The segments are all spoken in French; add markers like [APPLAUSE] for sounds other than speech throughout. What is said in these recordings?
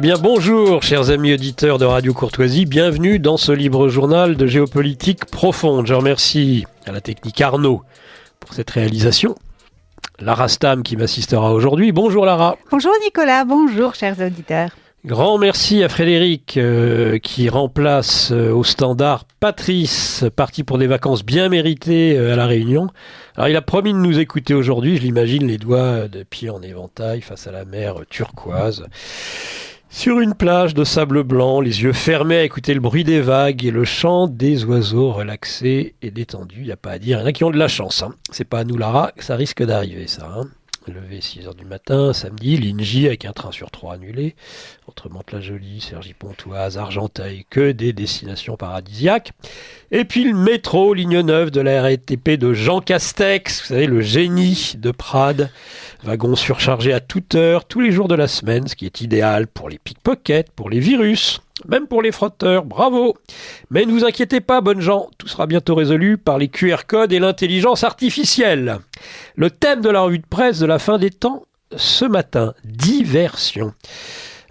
Eh bien bonjour chers amis auditeurs de Radio Courtoisie, bienvenue dans ce libre journal de géopolitique profonde. Je remercie à la technique Arnaud pour cette réalisation. Lara Stam qui m'assistera aujourd'hui. Bonjour Lara. Bonjour Nicolas, bonjour chers auditeurs. Grand merci à Frédéric euh, qui remplace euh, au standard Patrice, parti pour des vacances bien méritées euh, à La Réunion. Alors il a promis de nous écouter aujourd'hui, je l'imagine les doigts de pied en éventail face à la mer turquoise. Sur une plage de sable blanc, les yeux fermés à écouter le bruit des vagues et le chant des oiseaux relaxés et détendus. Il n'y a pas à dire, il y en a qui ont de la chance. Hein. C'est pas à nous, Lara, ça risque d'arriver, ça. Hein. Levé 6h du matin, samedi, Lingy avec un train sur trois annulé. Entre Mantes-la-Jolie, Cergy-Pontoise, Argenteuil, que des destinations paradisiaques. Et puis le métro, ligne 9 de la RATP de Jean Castex, vous savez, le génie de Prades. Wagon surchargé à toute heure, tous les jours de la semaine, ce qui est idéal pour les pickpockets, pour les virus, même pour les frotteurs, bravo Mais ne vous inquiétez pas, bonnes gens, tout sera bientôt résolu par les QR codes et l'intelligence artificielle. Le thème de la revue de presse de la fin des temps, ce matin, diversion.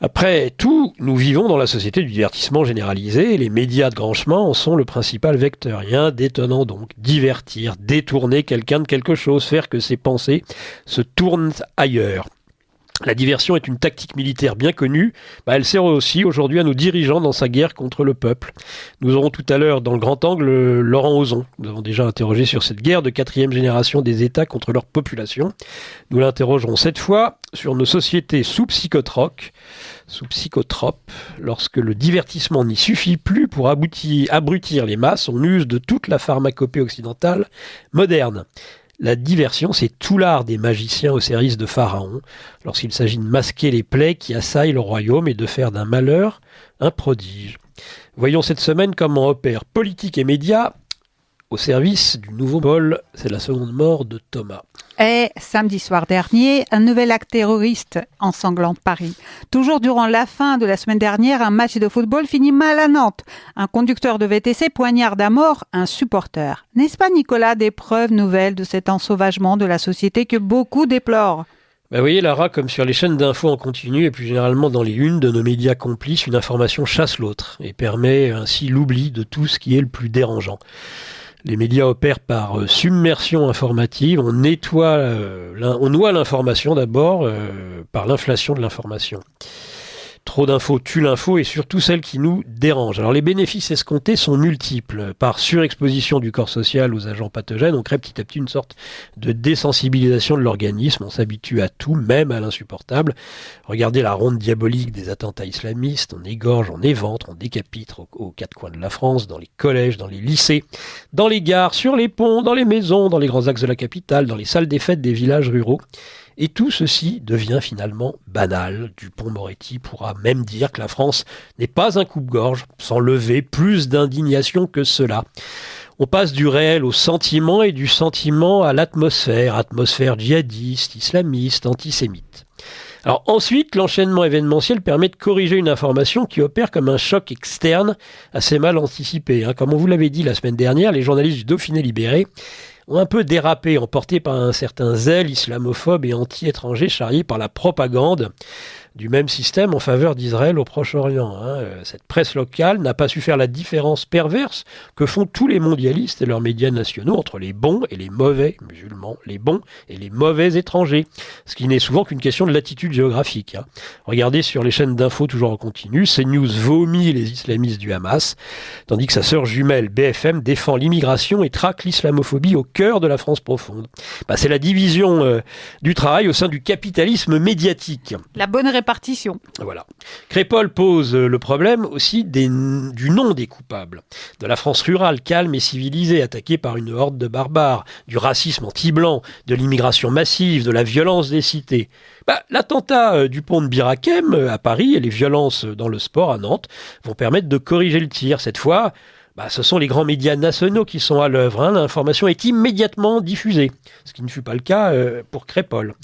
Après tout, nous vivons dans la société du divertissement généralisé et les médias de grand chemin en sont le principal vecteur. Rien d'étonnant donc. Divertir, détourner quelqu'un de quelque chose, faire que ses pensées se tournent ailleurs. La diversion est une tactique militaire bien connue, bah, elle sert aussi aujourd'hui à nos dirigeants dans sa guerre contre le peuple. Nous aurons tout à l'heure dans le grand angle Laurent Ozon. Nous avons déjà interrogé sur cette guerre de quatrième génération des États contre leur population. Nous l'interrogerons cette fois sur nos sociétés sous psychotroques, sous psychotropes. Lorsque le divertissement n'y suffit plus pour abrutir les masses, on use de toute la pharmacopée occidentale moderne. La diversion, c'est tout l'art des magiciens au service de Pharaon, lorsqu'il s'agit de masquer les plaies qui assaillent le royaume et de faire d'un malheur un prodige. Voyons cette semaine comment opèrent politique et médias au service du nouveau Paul. C'est la seconde mort de Thomas. Et samedi soir dernier, un nouvel acte terroriste ensanglant Paris. Toujours durant la fin de la semaine dernière, un match de football finit mal à Nantes. Un conducteur de VTC poignarde à mort un supporter. N'est-ce pas, Nicolas, des preuves nouvelles de cet ensauvagement de la société que beaucoup déplorent? Bah, vous voyez, Lara, comme sur les chaînes d'infos en continu et plus généralement dans les unes de nos médias complices, une information chasse l'autre et permet ainsi l'oubli de tout ce qui est le plus dérangeant. Les médias opèrent par euh, submersion informative. On nettoie, euh, on noie l'information d'abord euh, par l'inflation de l'information. Trop d'infos tue l'info et surtout celle qui nous dérange. Alors les bénéfices escomptés sont multiples. Par surexposition du corps social aux agents pathogènes, on crée petit à petit une sorte de désensibilisation de l'organisme. On s'habitue à tout, même à l'insupportable. Regardez la ronde diabolique des attentats islamistes. On égorge, on éventre, on décapite aux quatre coins de la France, dans les collèges, dans les lycées, dans les gares, sur les ponts, dans les maisons, dans les grands axes de la capitale, dans les salles des fêtes des villages ruraux. Et tout ceci devient finalement banal. Dupont-Moretti pourra même dire que la France n'est pas un coupe-gorge, sans lever plus d'indignation que cela. On passe du réel au sentiment et du sentiment à l'atmosphère, atmosphère djihadiste, islamiste, antisémite. Ensuite, l'enchaînement événementiel permet de corriger une information qui opère comme un choc externe assez mal anticipé. Hein. Comme on vous l'avait dit la semaine dernière, les journalistes du Dauphiné libéré un peu dérapé, emportés par un certain zèle islamophobe et anti-étranger charrié par la propagande du même système en faveur d'Israël au Proche-Orient. Hein. Euh, cette presse locale n'a pas su faire la différence perverse que font tous les mondialistes et leurs médias nationaux entre les bons et les mauvais musulmans, les bons et les mauvais étrangers, ce qui n'est souvent qu'une question de latitude géographique. Hein. Regardez sur les chaînes d'infos toujours en continu, CNews vomit les islamistes du Hamas, tandis que sa sœur jumelle BFM défend l'immigration et traque l'islamophobie au cœur de la France profonde. Bah, c'est la division euh, du travail au sein du capitalisme médiatique. Voilà. Crépol pose le problème aussi du nom des coupables, de la France rurale calme et civilisée attaquée par une horde de barbares, du racisme anti-blanc, de l'immigration massive, de la violence des cités. Bah, L'attentat euh, du pont de Birakem euh, à Paris et les violences dans le sport à Nantes vont permettre de corriger le tir. Cette fois, bah, ce sont les grands médias nationaux qui sont à l'œuvre. Hein. L'information est immédiatement diffusée, ce qui ne fut pas le cas euh, pour Crépol.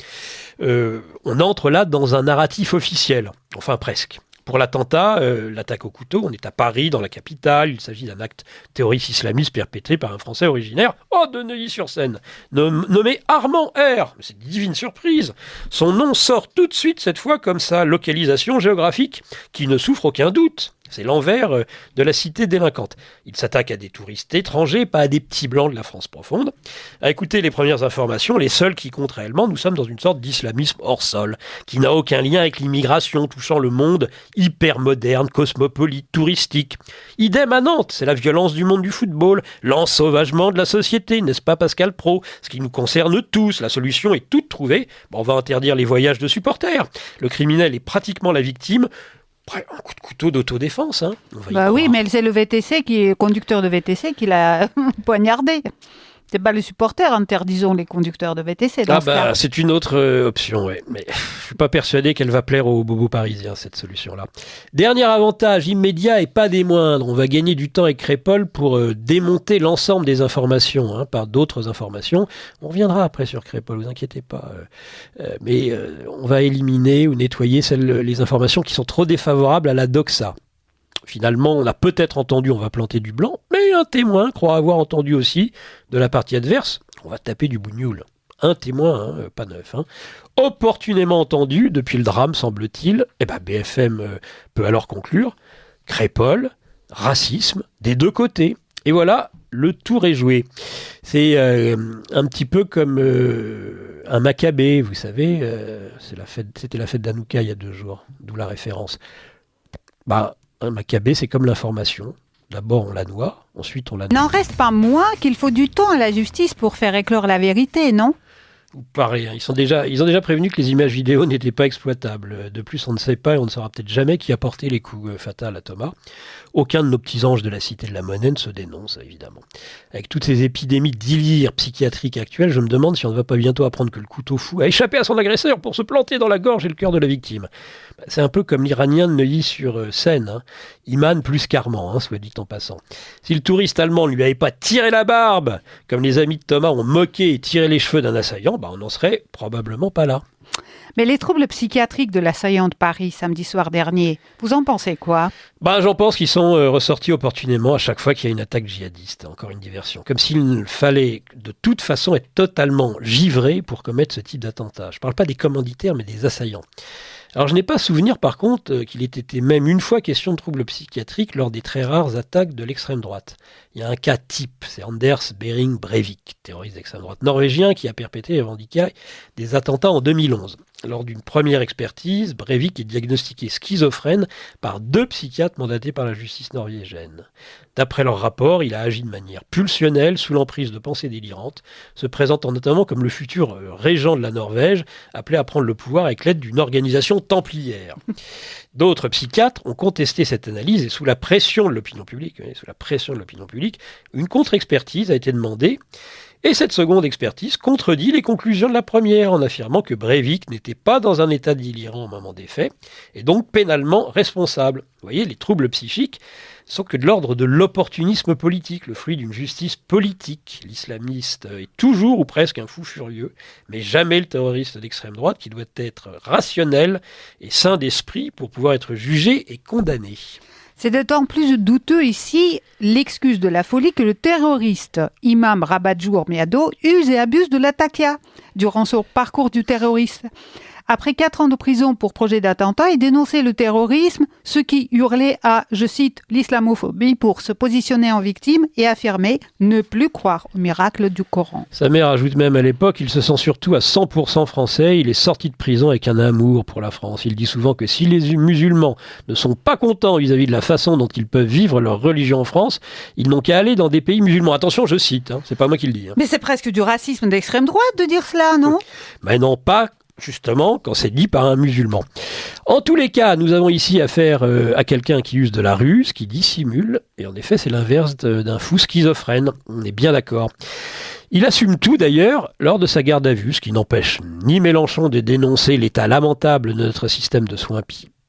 Euh, on entre là dans un narratif officiel, enfin presque. Pour l'attentat, euh, l'attaque au couteau, on est à Paris, dans la capitale. Il s'agit d'un acte terroriste islamiste perpétré par un Français originaire, oh, de Neuilly-sur-Seine, nommé Armand R. C'est une divine surprise. Son nom sort tout de suite, cette fois, comme sa localisation géographique, qui ne souffre aucun doute. C'est l'envers euh, de la cité délinquante. Il s'attaque à des touristes étrangers, pas à des petits blancs de la France profonde. À écouter les premières informations, les seuls qui comptent réellement, nous sommes dans une sorte d'islamisme hors sol, qui n'a aucun lien avec l'immigration touchant le monde hyper moderne, cosmopolite, touristique. Idem à Nantes, c'est la violence du monde du football, l'ensauvagement de la société, n'est-ce pas Pascal Pro? Ce qui nous concerne tous, la solution est toute trouvée. On va interdire les voyages de supporters. Le criminel est pratiquement la victime un coup de couteau d'autodéfense. Hein. Bah oui, mais c'est le VTC qui est conducteur de VTC qui l'a [LAUGHS] poignardé. C'est pas les supporters, interdisons les conducteurs de VTC. ah bah, c'est une autre euh, option, ouais. Mais je suis pas persuadé qu'elle va plaire aux bobos parisiens cette solution-là. Dernier avantage immédiat et pas des moindres, on va gagner du temps avec Crépol pour euh, démonter l'ensemble des informations hein, par d'autres informations. On reviendra après sur Crépol, vous inquiétez pas. Euh, mais on va éliminer ou nettoyer celles, les informations qui sont trop défavorables à la doxa. Finalement, on a peut-être entendu on va planter du blanc, mais un témoin croit avoir entendu aussi de la partie adverse on va taper du bougnoul. Un témoin, hein, euh, pas neuf. Hein. Opportunément entendu depuis le drame, semble-t-il, eh ben BFM euh, peut alors conclure crépole, racisme des deux côtés. Et voilà, le tour est joué. C'est euh, un petit peu comme un Maccabée, vous savez, c'est la fête, c'était la fête d'Anouka il y a deux jours, d'où la référence. Bah, un Maccabée, c'est comme l'information. D'abord, on la noie, ensuite on la... N'en reste pas moins qu'il faut du temps à la justice pour faire éclore la vérité, non? Pareil, ils, sont déjà, ils ont déjà prévenu que les images vidéo [LAUGHS] n'étaient pas exploitables. De plus, on ne sait pas et on ne saura peut-être jamais qui a porté les coups euh, fatals à Thomas. Aucun de nos petits anges de la Cité de la Monnaie ne se dénonce, évidemment. Avec toutes ces épidémies d'illyre psychiatriques actuelles, je me demande si on ne va pas bientôt apprendre que le couteau fou a échappé à son agresseur pour se planter dans la gorge et le cœur de la victime. Bah, c'est un peu comme l'Iranien de Neuilly-sur-Seine, hein. Iman plus Carman, hein, soit dit en passant. Si le touriste allemand ne lui avait pas tiré la barbe, comme les amis de Thomas ont moqué et tiré les cheveux d'un assaillant, bah, on n'en serait probablement pas là. Mais les troubles psychiatriques de l'assaillant de Paris samedi soir dernier, vous en pensez quoi? Ben, J'en pense qu'ils sont euh, ressortis opportunément à chaque fois qu'il y a une attaque djihadiste. Encore une diversion. Comme s'il fallait de toute façon être totalement givré pour commettre ce type d'attentat. Je ne parle pas des commanditaires, mais des assaillants. Alors je n'ai pas souvenir par contre euh, qu'il ait été même une fois question de troubles psychiatriques lors des très rares attaques de l'extrême droite. Il y a un cas type, c'est Anders Behring Breivik, terroriste d'extrême droite norvégien qui a perpétré et revendiqué des attentats en 2011. Lors d'une première expertise, Breivik est diagnostiqué schizophrène par deux psychiatres mandatés par la justice norvégienne. D'après leur rapport, il a agi de manière pulsionnelle, sous l'emprise de pensées délirantes, se présentant notamment comme le futur euh, régent de la Norvège, appelé à prendre le pouvoir avec l'aide d'une organisation templière. [LAUGHS] D'autres psychiatres ont contesté cette analyse et sous la pression de l'opinion publique, sous la pression de l'opinion publique, une contre-expertise a été demandée et cette seconde expertise contredit les conclusions de la première en affirmant que Breivik n'était pas dans un état délirant au moment des faits et donc pénalement responsable. Vous voyez, les troubles psychiques sont que de l'ordre de l'opportunisme politique, le fruit d'une justice politique. L'islamiste est toujours ou presque un fou furieux, mais jamais le terroriste d'extrême droite qui doit être rationnel et sain d'esprit pour pouvoir être jugé et condamné. C'est d'autant plus douteux ici l'excuse de la folie que le terroriste Imam Rabadjour Miado use et abuse de l'attaquia durant son parcours du terroriste. Après quatre ans de prison pour projet d'attentat, il dénonçait le terrorisme, ce qui hurlait à, je cite, l'islamophobie pour se positionner en victime et affirmer ne plus croire au miracle du Coran. Sa mère ajoute même à l'époque, il se sent surtout à 100% français, il est sorti de prison avec un amour pour la France. Il dit souvent que si les musulmans ne sont pas contents vis-à-vis de la façon dont ils peuvent vivre leur religion en France, ils n'ont qu'à aller dans des pays musulmans. Attention, je cite, hein, c'est pas moi qui le dis. Hein. Mais c'est presque du racisme d'extrême droite de dire cela, non? Mais non, pas justement quand c'est dit par un musulman. En tous les cas, nous avons ici affaire euh, à quelqu'un qui use de la ruse, qui dissimule, et en effet c'est l'inverse d'un fou schizophrène, on est bien d'accord. Il assume tout d'ailleurs lors de sa garde à vue, ce qui n'empêche ni Mélenchon de dénoncer l'état lamentable de notre système de soins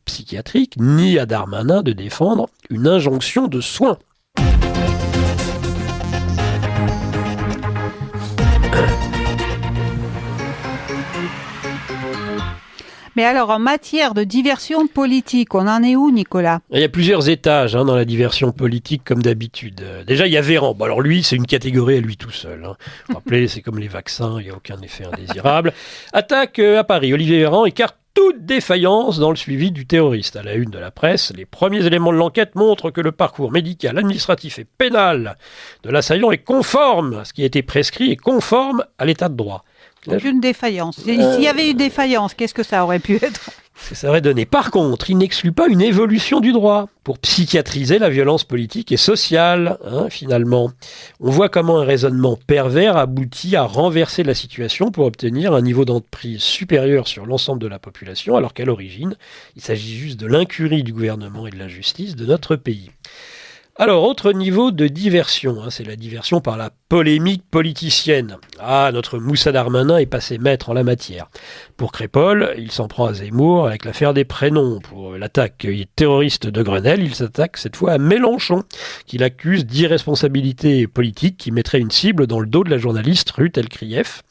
psychiatriques, ni à Darmanin de défendre une injonction de soins. Mais alors, en matière de diversion politique, on en est où, Nicolas? Il y a plusieurs étages hein, dans la diversion politique, comme d'habitude. Euh, déjà, il y a Véran. Bon, alors lui, c'est une catégorie à lui tout seul. Hein. Vous rappelez, c'est comme les vaccins, il n'y a aucun effet indésirable. Attaque euh, à Paris. Olivier Véran écarte toute défaillance dans le suivi du terroriste. À la une de la presse, les premiers éléments de l'enquête montrent que le parcours médical, administratif et pénal de l'assaillant est conforme à ce qui a été prescrit et conforme à l'état de droit. Aucune défaillance. S'il y avait eu défaillance, qu'est-ce que ça aurait pu être ça aurait donné. Par contre, il n'exclut pas une évolution du droit pour psychiatriser la violence politique et sociale, hein, finalement. On voit comment un raisonnement pervers aboutit à renverser la situation pour obtenir un niveau d'emprise supérieur sur l'ensemble de la population, alors qu'à l'origine, il s'agit juste de l'incurie du gouvernement et de la justice de notre pays. Alors, autre niveau de diversion, hein, c'est la diversion par la polémique politicienne. Ah, notre Moussa Darmanin est passé maître en la matière. Pour Crépol, il s'en prend à Zemmour avec l'affaire des prénoms. Pour l'attaque terroriste de Grenelle, il s'attaque cette fois à Mélenchon, qu'il accuse d'irresponsabilité politique qui mettrait une cible dans le dos de la journaliste Ruth Elkrief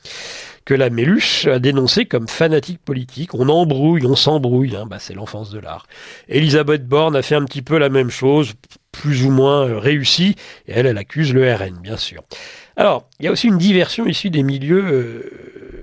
que la Méluche a dénoncé comme fanatique politique. On embrouille, on s'embrouille, hein, bah, c'est l'enfance de l'art. Elisabeth Borne a fait un petit peu la même chose, plus ou moins euh, réussie, et elle, elle accuse le RN, bien sûr. Alors, il y a aussi une diversion issue des milieux euh,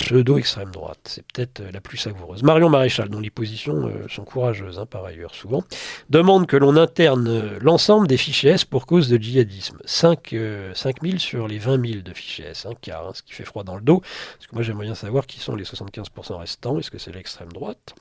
pseudo-extrême droite. C'est peut-être euh, la plus savoureuse. Marion Maréchal, dont les positions euh, sont courageuses hein, par ailleurs souvent, demande que l'on interne euh, l'ensemble des fichiers S pour cause de djihadisme. 5, 000 sur les 20 000 de fichiers S, quart, hein, ce qui fait froid dans le dos. Parce que moi j'aimerais bien savoir qui sont les 75% restants. Est-ce que c'est l'extrême droite?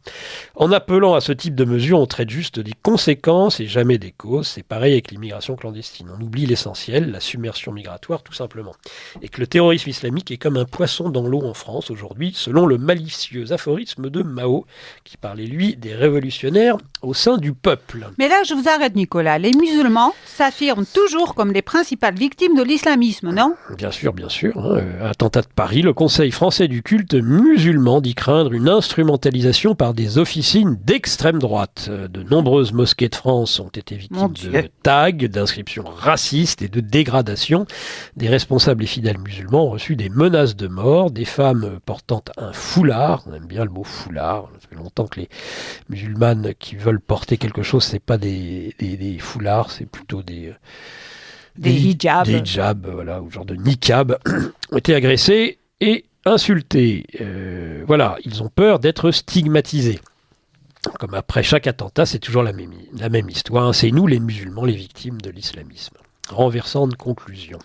En appelant à ce type de mesures, on traite juste des conséquences et jamais des causes. C'est pareil avec l'immigration clandestine. On oublie l'essentiel, la submersion migratoire tout simplement. Et que le terrorisme islamique est comme un poisson dans l'eau en France aujourd'hui, selon le malicieux aphorisme de Mao, qui parlait, lui, des révolutionnaires au sein du peuple. Mais là, je vous arrête, Nicolas. Les musulmans s'affirment toujours comme les principales victimes de l'islamisme, non? Bien sûr, bien sûr. Hein. Attentat de Paris, le Conseil français du culte musulman dit craindre une instrumentalisation par des officines d'extrême droite. De nombreuses mosquées de France ont été victimes de tags, d'inscriptions racistes et de dégradations. Des responsables et fidèles musulmans ont reçu des menaces de mort, des femmes portant un foulard. On aime bien le mot foulard. Ça fait longtemps que les musulmanes qui veulent porter quelque chose, c'est pas des, foulards, c'est plutôt des des, hijabs, des hijabs, voilà, ou genre de niqab, [CLEARS THROAT] ont été agressés et insultés. Euh, voilà, ils ont peur d'être stigmatisés. Comme après chaque attentat, c'est toujours la même, la même histoire. C'est nous, les musulmans, les victimes de l'islamisme. Renversante conclusion.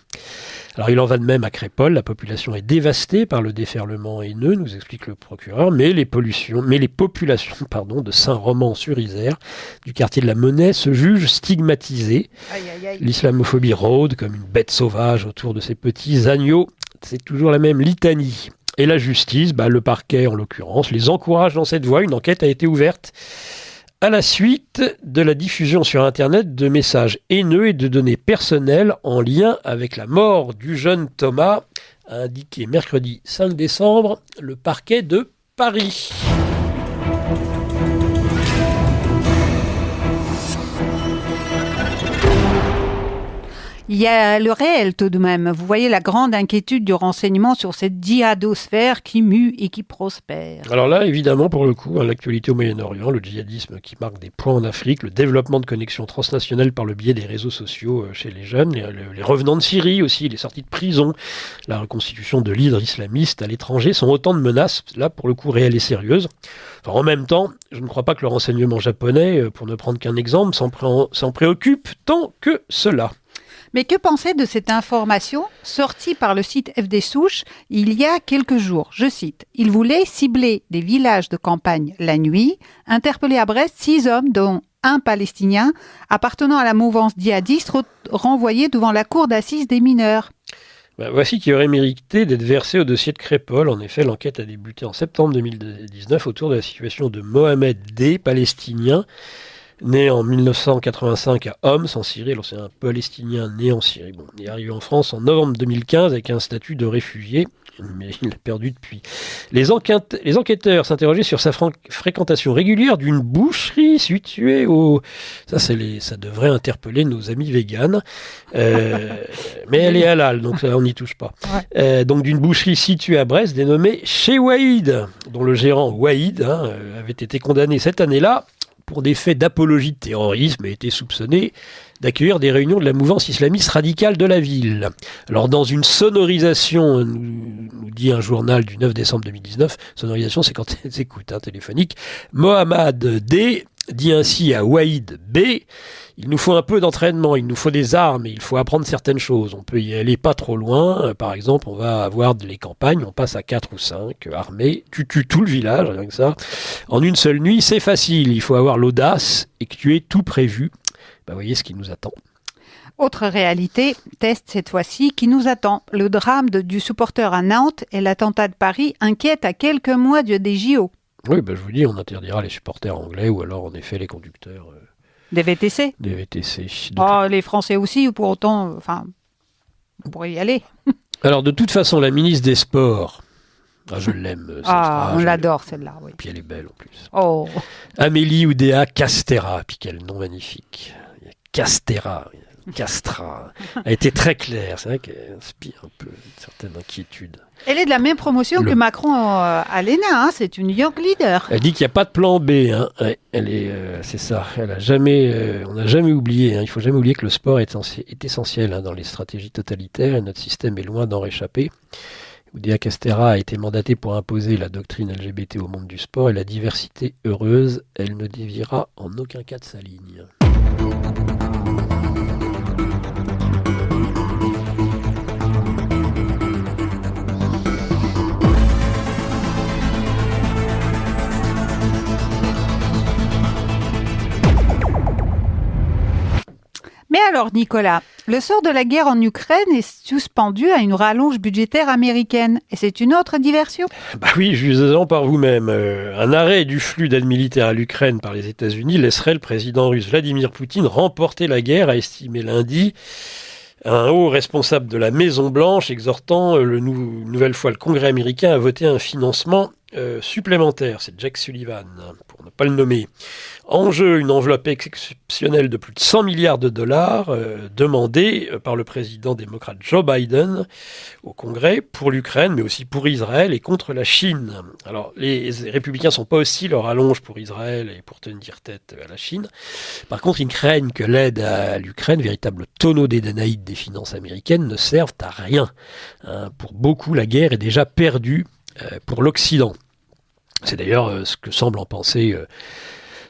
Alors il en va de même à Crépol, la population est dévastée par le déferlement haineux, nous explique le procureur, mais les, pollutions, mais les populations pardon, de Saint-Roman-sur-Isère, du quartier de la Monnaie, se jugent stigmatisées. L'islamophobie rôde comme une bête sauvage autour de ces petits agneaux. C'est toujours la même litanie. Et la justice, bah, le parquet en l'occurrence, les encourage dans cette voie. Une enquête a été ouverte à la suite de la diffusion sur Internet de messages haineux et de données personnelles en lien avec la mort du jeune Thomas, a indiqué mercredi 5 décembre le parquet de Paris. Il y a le réel tout de même. Vous voyez la grande inquiétude du renseignement sur cette djihadosphère qui mue et qui prospère. Alors là, évidemment, pour le coup, hein, l'actualité au Moyen-Orient, le djihadisme qui marque des points en Afrique, le développement de connexions transnationales par le biais des réseaux sociaux euh, chez les jeunes, les, revenants de Syrie aussi, les sorties de prison, la reconstitution de l'hydre islamiste à l'étranger sont autant de menaces, là pour le coup réelles et sérieuses. en même temps, je ne crois pas que le renseignement japonais, euh, pour ne prendre qu'un exemple, s'en préoccupe tant que cela. Mais que penser de cette information sortie par le site FD Souche il y a quelques jours? Je cite Il voulait cibler des villages de campagne la nuit, interpeller à Brest six hommes, dont un Palestinien appartenant à la mouvance djihadiste renvoyé devant la cour d'assises des mineurs. Bah, voici qui aurait mérité d'être versé au dossier de Crépol. En effet, l'enquête a débuté en septembre 2019 autour de la situation de Mohamed D, palestinien, né en 1985 à Homs, en Syrie. Alors, c'est un palestinien né en Syrie. Bon, il est arrivé en France en novembre 2015 avec un statut de réfugié mais il l'a perdu depuis. Les, les enquêteurs s'interrogeaient sur sa fréquentation régulière d'une boucherie située au... Ça, les... ça devrait interpeller nos amis véganes. Euh, [LAUGHS] mais elle est halal, donc on n'y touche pas. Euh, donc d'une boucherie située à Brest, dénommée Chez Waïd, dont le gérant Waïd hein, avait été condamné cette année-là pour des faits d'apologie de terrorisme et était soupçonné d'accueillir des réunions de la mouvance islamiste radicale de la ville. Alors dans une sonorisation, nous, dit un journal du 9 décembre 2019, sonorisation c'est quand [LAUGHS] on écoute hein, téléphonique, Mohamed D dit ainsi à Waïd B, il nous faut un peu d'entraînement, il nous faut des armes, il faut apprendre certaines choses. On peut y aller pas trop loin. Par exemple, on va avoir les campagnes, on passe à 4 ou 5 armées, tu tues tout le village, rien que ça. En une seule nuit, c'est facile. Il faut avoir l'audace et que tu aies tout prévu bah, voyez ce qui nous attend. Autre réalité, test cette fois-ci, qui nous attend. Le drame du supporter à Nantes et l'attentat de Paris inquiètent à quelques mois des JO. Oui, bah, je vous dis, on interdira les supporters anglais ou alors en effet les conducteurs. Euh, des VTC Des VTC. Oh, les Français aussi, ou pour autant, enfin, on pourrait y aller. [LAUGHS] alors de toute façon, la ministre des Sports, ah, je l'aime. Ah, on l'adore celle-là, oui. Puis elle est belle en plus. Oh. Amélie Oudéa Castera, puis quel nom magnifique. Castera, Castra, a été très claire. C'est vrai qu'elle inspire un peu une certaine inquiétude. Elle est de la même promotion que Macron euh, à l'ENA, hein. c'est une young leader. Elle dit qu'il n'y a pas de plan B. Hein. elle est, euh, c'est ça. Elle a jamais, euh, on n'a jamais oublié. Hein. Il faut jamais oublier que le sport est, est essentiel hein, dans les stratégies totalitaires. Et notre système est loin d'en réchapper. Oudéa Castera a été mandatée pour imposer la doctrine LGBT au monde du sport et la diversité heureuse. Elle ne déviera en aucun cas de sa ligne. Mais alors, Nicolas, le sort de la guerre en Ukraine est suspendu à une rallonge budgétaire américaine. Et c'est une autre diversion Bah oui, jusez-en par vous-même. Euh, un arrêt du flux d'aide militaire à l'Ukraine par les États-Unis laisserait le président russe Vladimir Poutine remporter la guerre, a estimé lundi un haut responsable de la Maison-Blanche exhortant euh, une nouvelle fois le Congrès américain à voter un financement euh, supplémentaire. C'est Jack Sullivan, pour ne pas le nommer. En jeu, une enveloppe exceptionnelle de plus de 100 milliards de dollars euh, demandée euh, par le président démocrate Joe Biden au Congrès pour l'Ukraine, mais aussi pour Israël et contre la Chine. Alors, les républicains sont pas aussi leur allonge pour Israël et pour tenir tête à la Chine. Par contre, ils craignent que l'aide à l'Ukraine, véritable tonneau des Danaïdes des finances américaines, ne serve à rien. Hein, pour beaucoup, la guerre est déjà perdue pour l'Occident. C'est d'ailleurs ce que semble en penser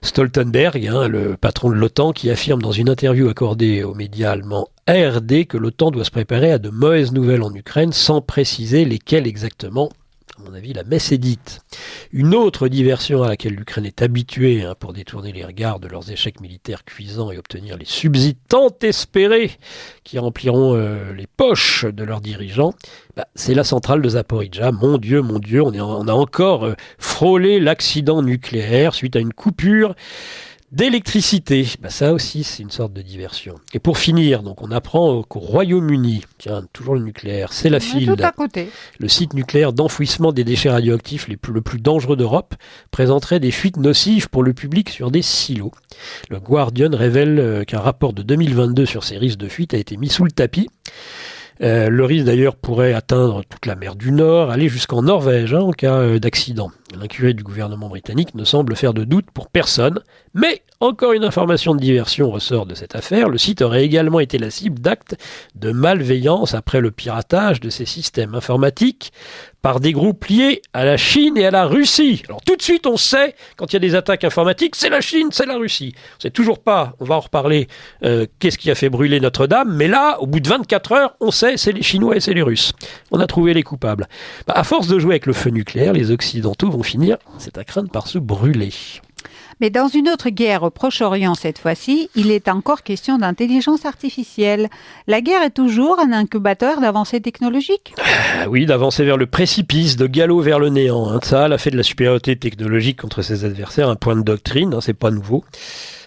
Stoltenberg, hein, le patron de l'OTAN, qui affirme dans une interview accordée aux médias allemands ARD que l'OTAN doit se préparer à de mauvaises nouvelles en Ukraine sans préciser lesquelles exactement à mon avis, la messe est dite. Une autre diversion à laquelle l'Ukraine est habituée hein, pour détourner les regards de leurs échecs militaires cuisants et obtenir les subsides tant espérés qui rempliront euh, les poches de leurs dirigeants, bah, c'est la centrale de Zaporizhia. Mon Dieu, mon Dieu, on, on a encore euh, frôlé l'accident nucléaire suite à une coupure d'électricité. Bah ça aussi, c'est une sorte de diversion. Et pour finir, donc on apprend qu'au Royaume-Uni, tiens, toujours le nucléaire, c'est la file, le site nucléaire d'enfouissement des déchets radioactifs les plus, le plus dangereux d'Europe, présenterait des fuites nocives pour le public sur des silos. Le Guardian révèle euh, qu'un rapport de 2022 sur ces risques de fuite a été mis sous le tapis. Euh, le risque d'ailleurs pourrait atteindre toute la mer du Nord, aller jusqu'en Norvège hein, en cas euh, d'accident. L'incuré du gouvernement britannique ne semble faire de doute pour personne, mais encore une information de diversion ressort de cette affaire. Le site aurait également été la cible d'actes de malveillance après le piratage de ses systèmes informatiques par des groupes liés à la Chine et à la Russie. Alors tout de suite, on sait, quand il y a des attaques informatiques, c'est la Chine, c'est la Russie. On sait toujours pas, on va en reparler, euh, qu'est-ce qui a fait brûler Notre-Dame, mais là, au bout de 24 heures, on sait, c'est les Chinois et c'est les Russes. On a trouvé les coupables. Bah, à force de jouer avec le feu nucléaire, les Occidentaux vont finir, c'est à craindre, par se brûler. Mais dans une autre guerre au Proche-Orient cette fois-ci, il est encore question d'intelligence artificielle. La guerre est toujours un incubateur d'avancées technologiques ah Oui, d'avancer vers le précipice, de galop vers le néant. Hein. Ça a fait de la supériorité technologique contre ses adversaires un point de doctrine, hein, c'est pas nouveau.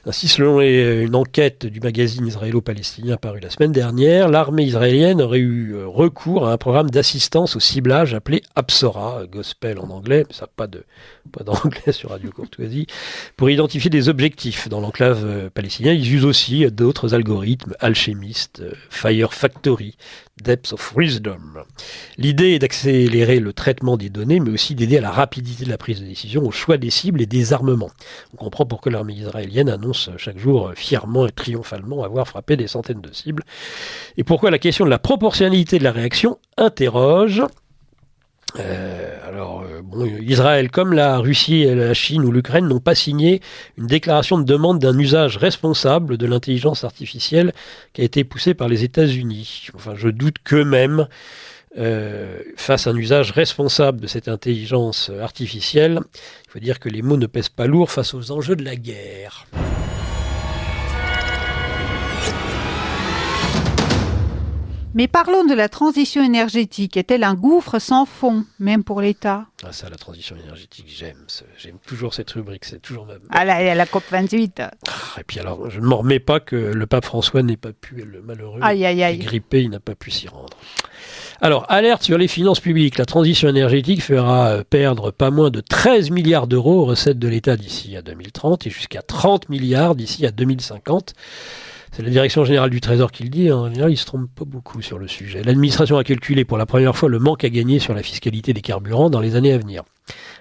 Ainsi, selon une enquête du magazine israélo-palestinien paru la semaine dernière, l'armée israélienne aurait eu euh, recours à un programme d'assistance au ciblage appelé Apsora, gospel en anglais, mais ça pas pas d'anglais [LAUGHS] sur Radio Courtoisie, pour identifier des objectifs dans l'enclave euh, palestinienne. Ils usent aussi d'autres algorithmes alchimistes, euh, Fire Factory, Depths of Wisdom. L'idée est d'accélérer le traitement des données, mais aussi d'aider à la rapidité de la prise de décision, au choix des cibles et des armements. On comprend pourquoi l'armée israélienne annonce chaque jour fièrement et triomphalement avoir frappé des centaines de cibles, et pourquoi la question de la proportionnalité de la réaction interroge. Euh, alors, euh, Israël, comme la Russie, la Chine ou l'Ukraine, n'ont pas signé une déclaration de demande d'un usage responsable de l'intelligence artificielle qui a été poussée par les États-Unis. Enfin, je doute qu'eux-mêmes euh, fassent un usage responsable de cette intelligence artificielle. Il faut dire que les mots ne pèsent pas lourd face aux enjeux de la guerre. Mais parlons de la transition énergétique. Est-elle un gouffre sans fond, même pour l'État? Ah ça, la transition énergétique, j'aime. J'aime toujours cette rubrique, c'est toujours même. Ah là, la COP 28. Ah, et puis alors, je ne m'en remets pas que le pape François n'ait pas pu, le malheureux, aïe, aïe, aïe. grippé, il n'a pas pu s'y rendre. Alors, alerte sur les finances publiques. La transition énergétique fera perdre pas moins de 13 milliards d'euros aux recettes de l'État d'ici à 2030 et jusqu'à 30 milliards d'ici à 2050. C'est la direction générale du Trésor qui le dit. Hein. En général, il se trompe pas beaucoup sur le sujet. L'administration a calculé pour la première fois le manque à gagner sur la fiscalité des carburants dans les années à venir.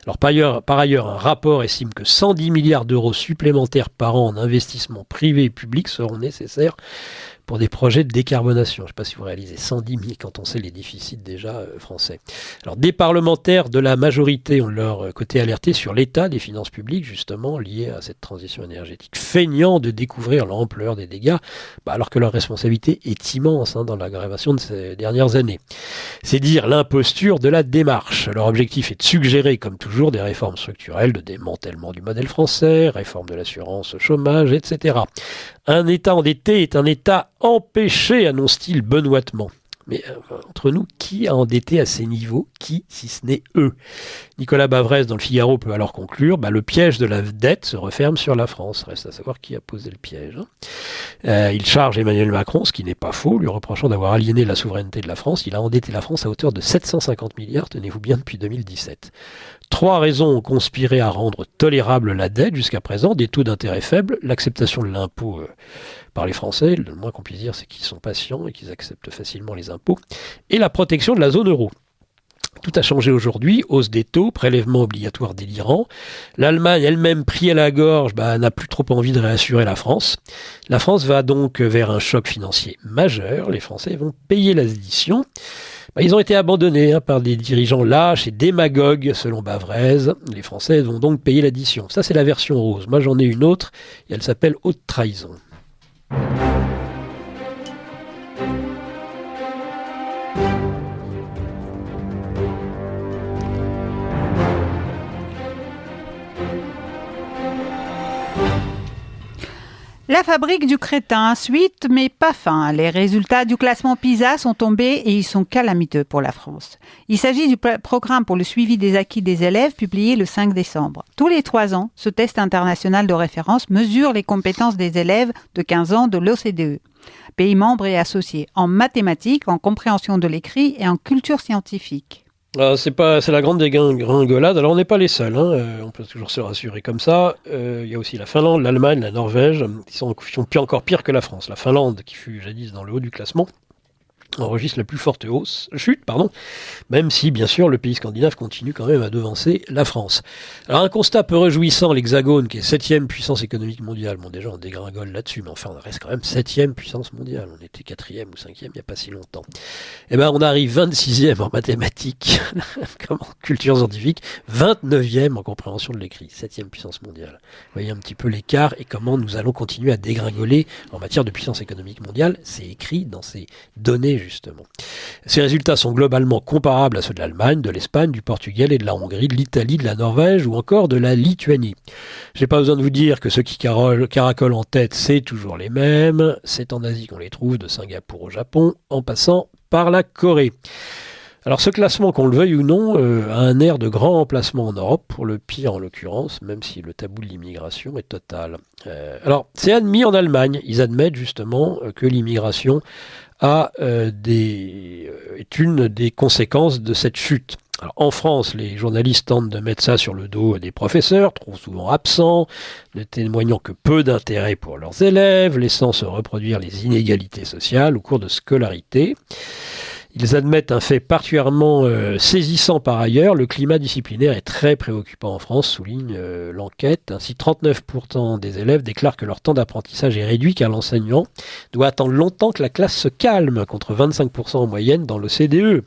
Alors par ailleurs, par ailleurs, un rapport estime que 110 milliards d'euros supplémentaires par an en investissement privé et public seront nécessaires pour des projets de décarbonation. Je ne sais pas si vous réalisez 110 000 quand on sait les déficits déjà euh, français. Alors des parlementaires de la majorité ont leur euh, côté alerté sur l'état des finances publiques justement lié à cette transition énergétique, feignant de découvrir l'ampleur des dégâts bah, alors que leur responsabilité est immense hein, dans l'aggravation de ces dernières années. C'est dire l'imposture de la démarche. Leur objectif est de suggérer comme toujours des réformes structurelles, de démantèlement du modèle français, réforme de l'assurance chômage, etc. Un État endetté est un État empêché, annonce-t-il benoîtement. Mais euh, entre nous, qui a endetté à ces niveaux Qui, si ce n'est eux? Nicolas Bavrez, dans le Figaro, peut alors conclure bah, le piège de la dette se referme sur la France. Reste à savoir qui a posé le piège. Hein. Euh, il charge Emmanuel Macron, ce qui n'est pas faux, lui reprochant d'avoir aliéné la souveraineté de la France. Il a endetté la France à hauteur de 750 milliards, tenez-vous bien, depuis 2017. Trois raisons ont conspiré à rendre tolérable la dette jusqu'à présent, des taux d'intérêt faibles, l'acceptation de l'impôt euh, par les Français, le moins qu'on puisse dire c'est qu'ils sont patients et qu'ils acceptent facilement les impôts, et la protection de la zone euro. Tout a changé aujourd'hui, hausse des taux, prélèvement obligatoire délirant. L'Allemagne elle-même, pris à la gorge, bah, n'a plus trop envie de réassurer la France. La France va donc vers un choc financier majeur. Les Français vont payer l'addition. Bah, ils ont été abandonnés hein, par des dirigeants lâches et démagogues, selon Bavrez. Les Français vont donc payer l'addition. Ça, c'est la version rose. Moi, j'en ai une autre, elle s'appelle Haute Trahison. うん。La fabrique du crétin, suite mais pas fin. Les résultats du classement PISA sont tombés et ils sont calamiteux pour la France. Il s'agit du programme pour le suivi des acquis des élèves publié le 5 décembre. Tous les trois ans, ce test international de référence mesure les compétences des élèves de 15 ans de l'OCDE, pays membres et associés, en mathématiques, en compréhension de l'écrit et en culture scientifique. Ah, c'est pas, c'est la grande dégringolade. Alors on n'est pas les seuls. Hein. Euh, on peut toujours se rassurer comme ça. Euh, il y a aussi la Finlande, l'Allemagne, la Norvège, qui sont, qui sont encore pire que la France. La Finlande, qui fut jadis dans le haut du classement, enregistre la plus forte hausse, chute, pardon, même si bien sûr le pays scandinave continue quand même à devancer la France. Alors un constat peu réjouissant, l'Hexagone qui est septième puissance économique mondiale, bon déjà on dégringole là-dessus, mais enfin on reste quand même septième puissance mondiale, on était quatrième ou cinquième il n'y a pas si longtemps. Eh ben on arrive 26e en mathématiques, [LAUGHS] comme en culture scientifique, 29e en compréhension de l'écrit, septième puissance mondiale. Vous voyez un petit peu l'écart et comment nous allons continuer à dégringoler en matière de puissance économique mondiale, c'est écrit dans ces données justement. Ces résultats sont globalement comparables à ceux de l'Allemagne, de l'Espagne, du Portugal et de la Hongrie, de l'Italie, de la Norvège ou encore de la Lituanie. J'ai pas besoin de vous dire que ceux qui caracolent en tête, c'est toujours les mêmes. C'est en Asie qu'on les trouve, de Singapour au Japon, en passant par la Corée. Alors ce classement, qu'on le veuille ou non, euh, a un air de grand emplacement en Europe, pour le pire en l'occurrence, même si le tabou de l'immigration est total. Euh, alors c'est admis en Allemagne, ils admettent justement euh, que l'immigration a des, est une des conséquences de cette chute. En France, les journalistes tentent de mettre ça sur le dos des professeurs, trop souvent absents, ne témoignant que peu d'intérêt pour leurs élèves, laissant se reproduire les inégalités sociales au cours de scolarité. Ils admettent un fait particulièrement euh, saisissant par ailleurs. Le climat disciplinaire est très préoccupant en France, souligne euh, l'enquête. Ainsi, 39% des élèves déclarent que leur temps d'apprentissage est réduit car l'enseignant doit attendre longtemps que la classe se calme, contre 25% en moyenne dans le CDE.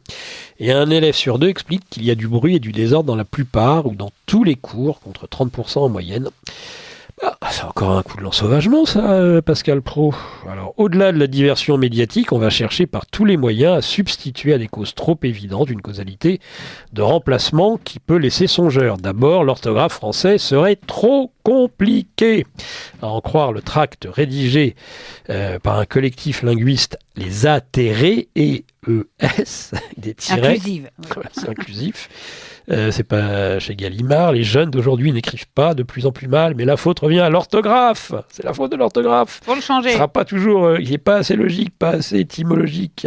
Et un élève sur deux explique qu'il y a du bruit et du désordre dans la plupart ou dans tous les cours, contre 30% en moyenne. Ah, c'est encore un coup de l'ensauvagement, ça, euh, Pascal Pro. Alors, au-delà de la diversion médiatique, on va chercher par tous les moyens à substituer à des causes trop évidentes une causalité de remplacement qui peut laisser songeur. D'abord, l'orthographe français serait trop compliqué. À en croire le tract rédigé euh, par un collectif linguiste, les atterrés, et ES, des tirets. c'est inclusif. Euh, c'est pas chez Gallimard. Les jeunes d'aujourd'hui n'écrivent pas de plus en plus mal, mais la faute revient à l'orthographe. C'est la faute de l'orthographe. Faut le changer. Ce sera pas toujours, euh, il n'est pas assez logique, pas assez étymologique.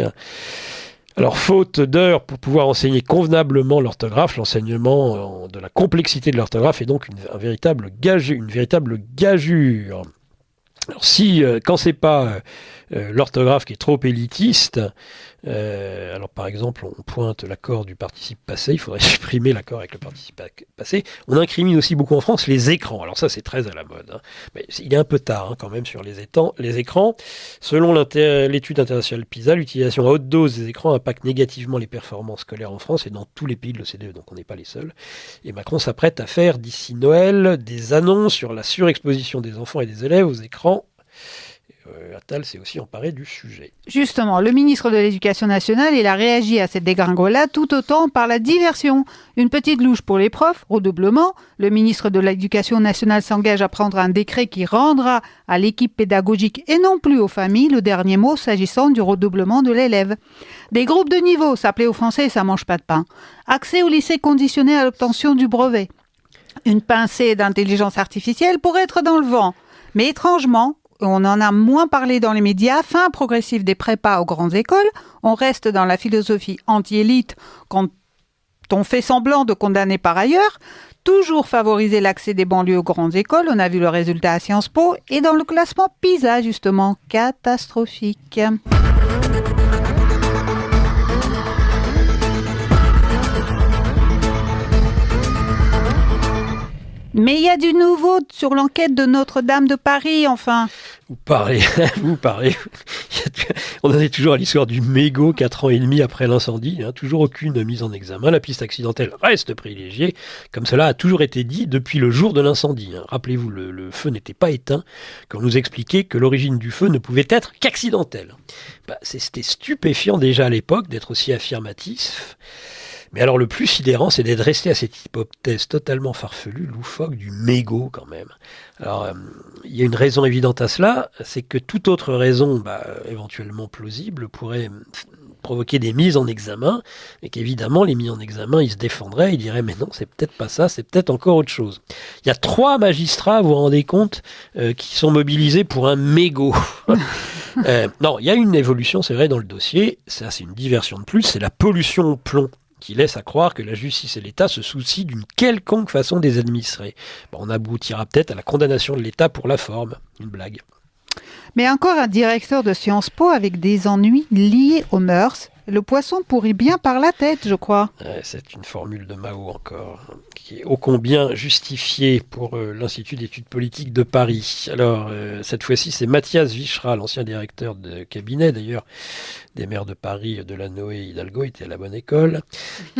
Alors, faute d'heures pour pouvoir enseigner convenablement l'orthographe, l'enseignement euh, de la complexité de l'orthographe est donc une, un véritable une véritable gageure. Alors si, euh, quand c'est pas euh, l'orthographe qui est trop élitiste, alors par exemple on pointe l'accord du participe passé, il faudrait [LAUGHS] supprimer l'accord avec le participe passé. On incrimine aussi beaucoup en France les écrans. Alors ça c'est très à la mode, hein. mais il est un peu tard hein, quand même sur les, les écrans. Selon l'étude internationale PISA, l'utilisation à haute dose des écrans impacte négativement les performances scolaires en France et dans tous les pays de l'OCDE, donc on n'est pas les seuls. Et Macron s'apprête à faire d'ici Noël des annonces sur la surexposition des enfants et des élèves aux écrans euh, Attal s'est aussi emparé du sujet. Justement, le ministre de l'Éducation nationale, il a réagi à cette dégringolade tout autant par la diversion. Une petite louche pour les profs, redoublement. Le ministre de l'Éducation nationale s'engage à prendre un décret qui rendra à l'équipe pédagogique et non plus aux familles le dernier mot s'agissant du redoublement de l'élève. Des groupes de niveau, s'appelait au français, ça mange pas de pain. Accès au lycée conditionné à l'obtention du brevet. Une pincée d'intelligence artificielle pour être dans le vent. Mais étrangement, on en a moins parlé dans les médias, fin progressive des prépas aux grandes écoles, on reste dans la philosophie anti-élite quand on fait semblant de condamner par ailleurs, toujours favoriser l'accès des banlieues aux grandes écoles, on a vu le résultat à Sciences Po, et dans le classement PISA justement, catastrophique. Mais il y a du nouveau sur l'enquête de Notre-Dame de Paris, enfin. Vous parlez, [LAUGHS] vous parlez. On en est toujours à l'histoire du mégot, quatre ans et demi après l'incendie. Hein, toujours aucune mise en examen. La piste accidentelle reste privilégiée, comme cela a toujours été dit depuis le jour de l'incendie. Hein. Rappelez-vous, le, feu n'était pas éteint, qu'on nous expliquait que l'origine du feu ne pouvait être qu'accidentelle. Bah, C'était stupéfiant déjà à l'époque d'être aussi affirmatif. Mais alors le plus sidérant, c'est d'être resté à cette hypothèse totalement farfelue, loufoque, du mégot quand même. Alors, euh, il y a une raison évidente à cela, c'est que toute autre raison, bah, éventuellement plausible, pourrait provoquer des mises en examen, et qu'évidemment, les mis en examen, ils se défendraient, ils diraient, mais non, c'est peut-être pas ça, c'est peut-être encore autre chose. Il y a trois magistrats, vous vous rendez compte, euh, qui sont mobilisés pour un mégot. [LAUGHS] euh, non, il y a une évolution, c'est vrai, dans le dossier, ça c'est une diversion de plus, c'est la pollution au plomb qui laisse à croire que la justice et l'État se soucient d'une quelconque façon des administrés. on aboutira peut-être à la condamnation de l'État pour la forme. Une blague. Mais encore un directeur de Sciences Po avec des ennuis liés aux mœurs Le poisson pourrit bien par la tête, je crois. c'est une formule de Mao encore, qui est ô combien justifiée pour euh, l'Institut d'études politiques de Paris. Alors, euh, cette fois-ci, c'est Mathias Vichera, l'ancien directeur de cabinet d'ailleurs des maires de Paris, de la Noé Hidalgo, était à la bonne école,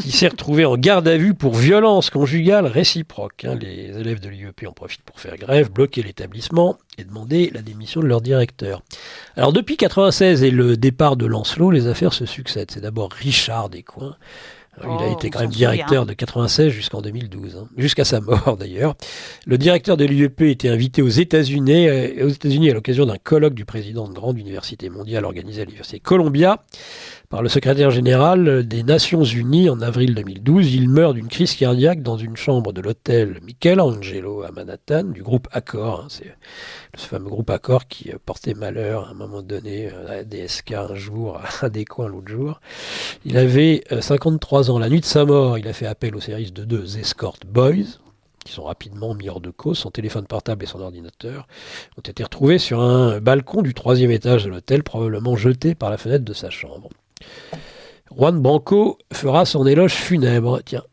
qui s'est retrouvé en garde à vue pour violence conjugale réciproque. Hein. Les élèves de l'IEP en profitent pour faire grève, bloquer l'établissement et demander la démission de leur directeur. Alors depuis 96 et le départ de Lancelot, les affaires se succèdent. C'est d'abord Richard Descoings, il a oh, été quand même directeur de 96 jusqu'en 2012, hein. jusqu'à sa mort [LAUGHS] d'ailleurs. Le directeur de l'UEP était invité aux États-Unis, euh, aux États-Unis à l'occasion d'un colloque du président de grande université mondiale organisé à l'université Columbia par le secrétaire général des Nations Unies en avril 2012. Il meurt d'une crise cardiaque dans une chambre de l'hôtel Michelangelo à Manhattan du groupe Accor. Hein. C'est ce fameux groupe Accor qui euh, portait malheur à un moment donné euh, à DSK un jour, [LAUGHS] à des coins l'autre jour. Il avait 53 ans. La nuit de sa mort, il a fait appel au service de deux escort boys qui sont rapidement mis hors de cause. Son téléphone portable et son ordinateur ont été retrouvés sur un balcon du troisième étage de l'hôtel, probablement jetés par la fenêtre de sa chambre. Juan Branco fera son éloge funèbre. Tiens,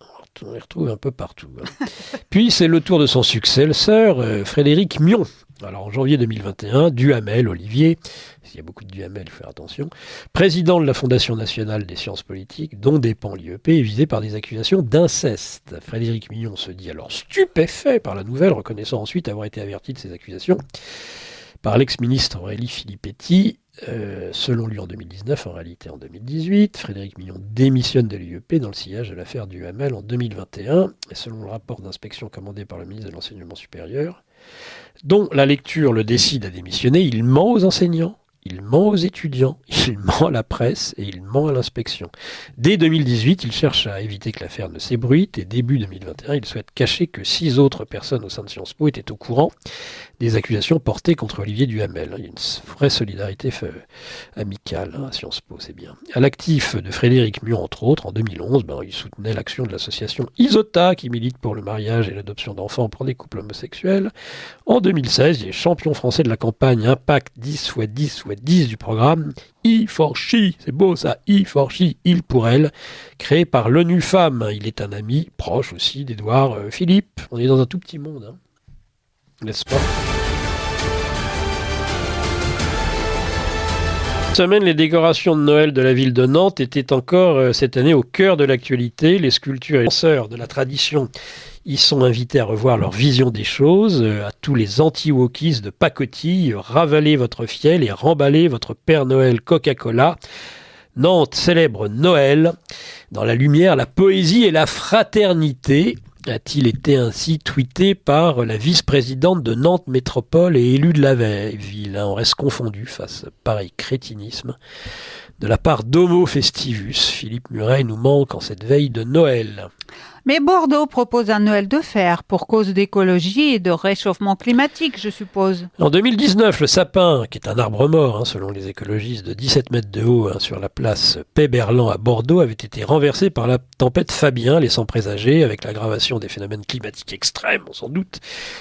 on les retrouve un peu partout. Hein. [LAUGHS] Puis c'est le tour de son successeur, euh, Frédéric Mion. Alors en janvier 2021, Duhamel, Olivier, s'il y a beaucoup de Duhamel, faire attention, président de la Fondation nationale des sciences politiques, dont dépend l'IEP, est visé par des accusations d'inceste. Frédéric Mion se dit alors stupéfait par la nouvelle, reconnaissant ensuite avoir été averti de ces accusations par l'ex-ministre Aurélie Filippetti, euh, selon lui en 2019, en réalité en 2018. Frédéric Millon démissionne de l'IEP dans le sillage de l'affaire du Hamel en 2021, et selon le rapport d'inspection commandé par le ministre de l'Enseignement supérieur, dont la lecture le décide à démissionner, il ment aux enseignants, il ment aux étudiants, [LAUGHS] il ment à la presse et il ment à l'inspection. Dès 2018, il cherche à éviter que l'affaire ne s'ébruite et début 2021, il souhaite cacher que six autres personnes au sein de Sciences Po étaient au courant des accusations portées contre Olivier Duhamel. Il y a une vraie solidarité amicale hein, à Sciences Po, c'est bien. À l'actif de Frédéric Mion, entre autres, en 2011, ben, il soutenait l'action de l'association Isota qui milite pour le mariage et l'adoption d'enfants pour des couples homosexuels. En 2016, il est champion français de la campagne Impact 10 x 10 x 10 du programme I for She, c'est beau ça, I for She, il pour elle, créé par l'ONU Femmes. Il est un ami proche aussi d'Edouard euh, Philippe. On est dans un tout petit monde, hein. n'est-ce pas? Semaine, les décorations de Noël de la ville de Nantes étaient encore euh, cette année au cœur de l'actualité. Les sculptures et penseurs de la tradition y sont invités à revoir leur vision des choses. Euh, à tous les anti-wokistes de pacotille, ravalez votre fiel et remballez votre Père Noël Coca-Cola. Nantes célèbre Noël dans la lumière, la poésie et la fraternité a-t-il été ainsi tweeté par la vice-présidente de Nantes Métropole et élue de la ville. On reste confondu face à pareil crétinisme. De la part d'Homo Festivus, Philippe Muret nous manque en cette veille de Noël. Mais Bordeaux propose un Noël de fer pour cause d'écologie et de réchauffement climatique, je suppose. En 2019, le sapin, qui est un arbre mort, hein, selon les écologistes, de 17 mètres de haut hein, sur la place Péberlan à Bordeaux, avait été renversé par la tempête Fabien, laissant présager, avec l'aggravation des phénomènes climatiques extrêmes, on s'en doute,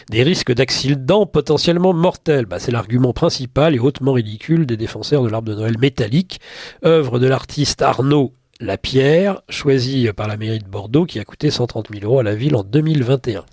des risques d'accidents potentiellement mortels. Bah, c'est l'argument principal et hautement ridicule des défenseurs de l'arbre de Noël métallique, œuvre de l'artiste Arnaud la pierre, choisie par la mairie de Bordeaux, qui a coûté 130 000 euros à la ville en 2021.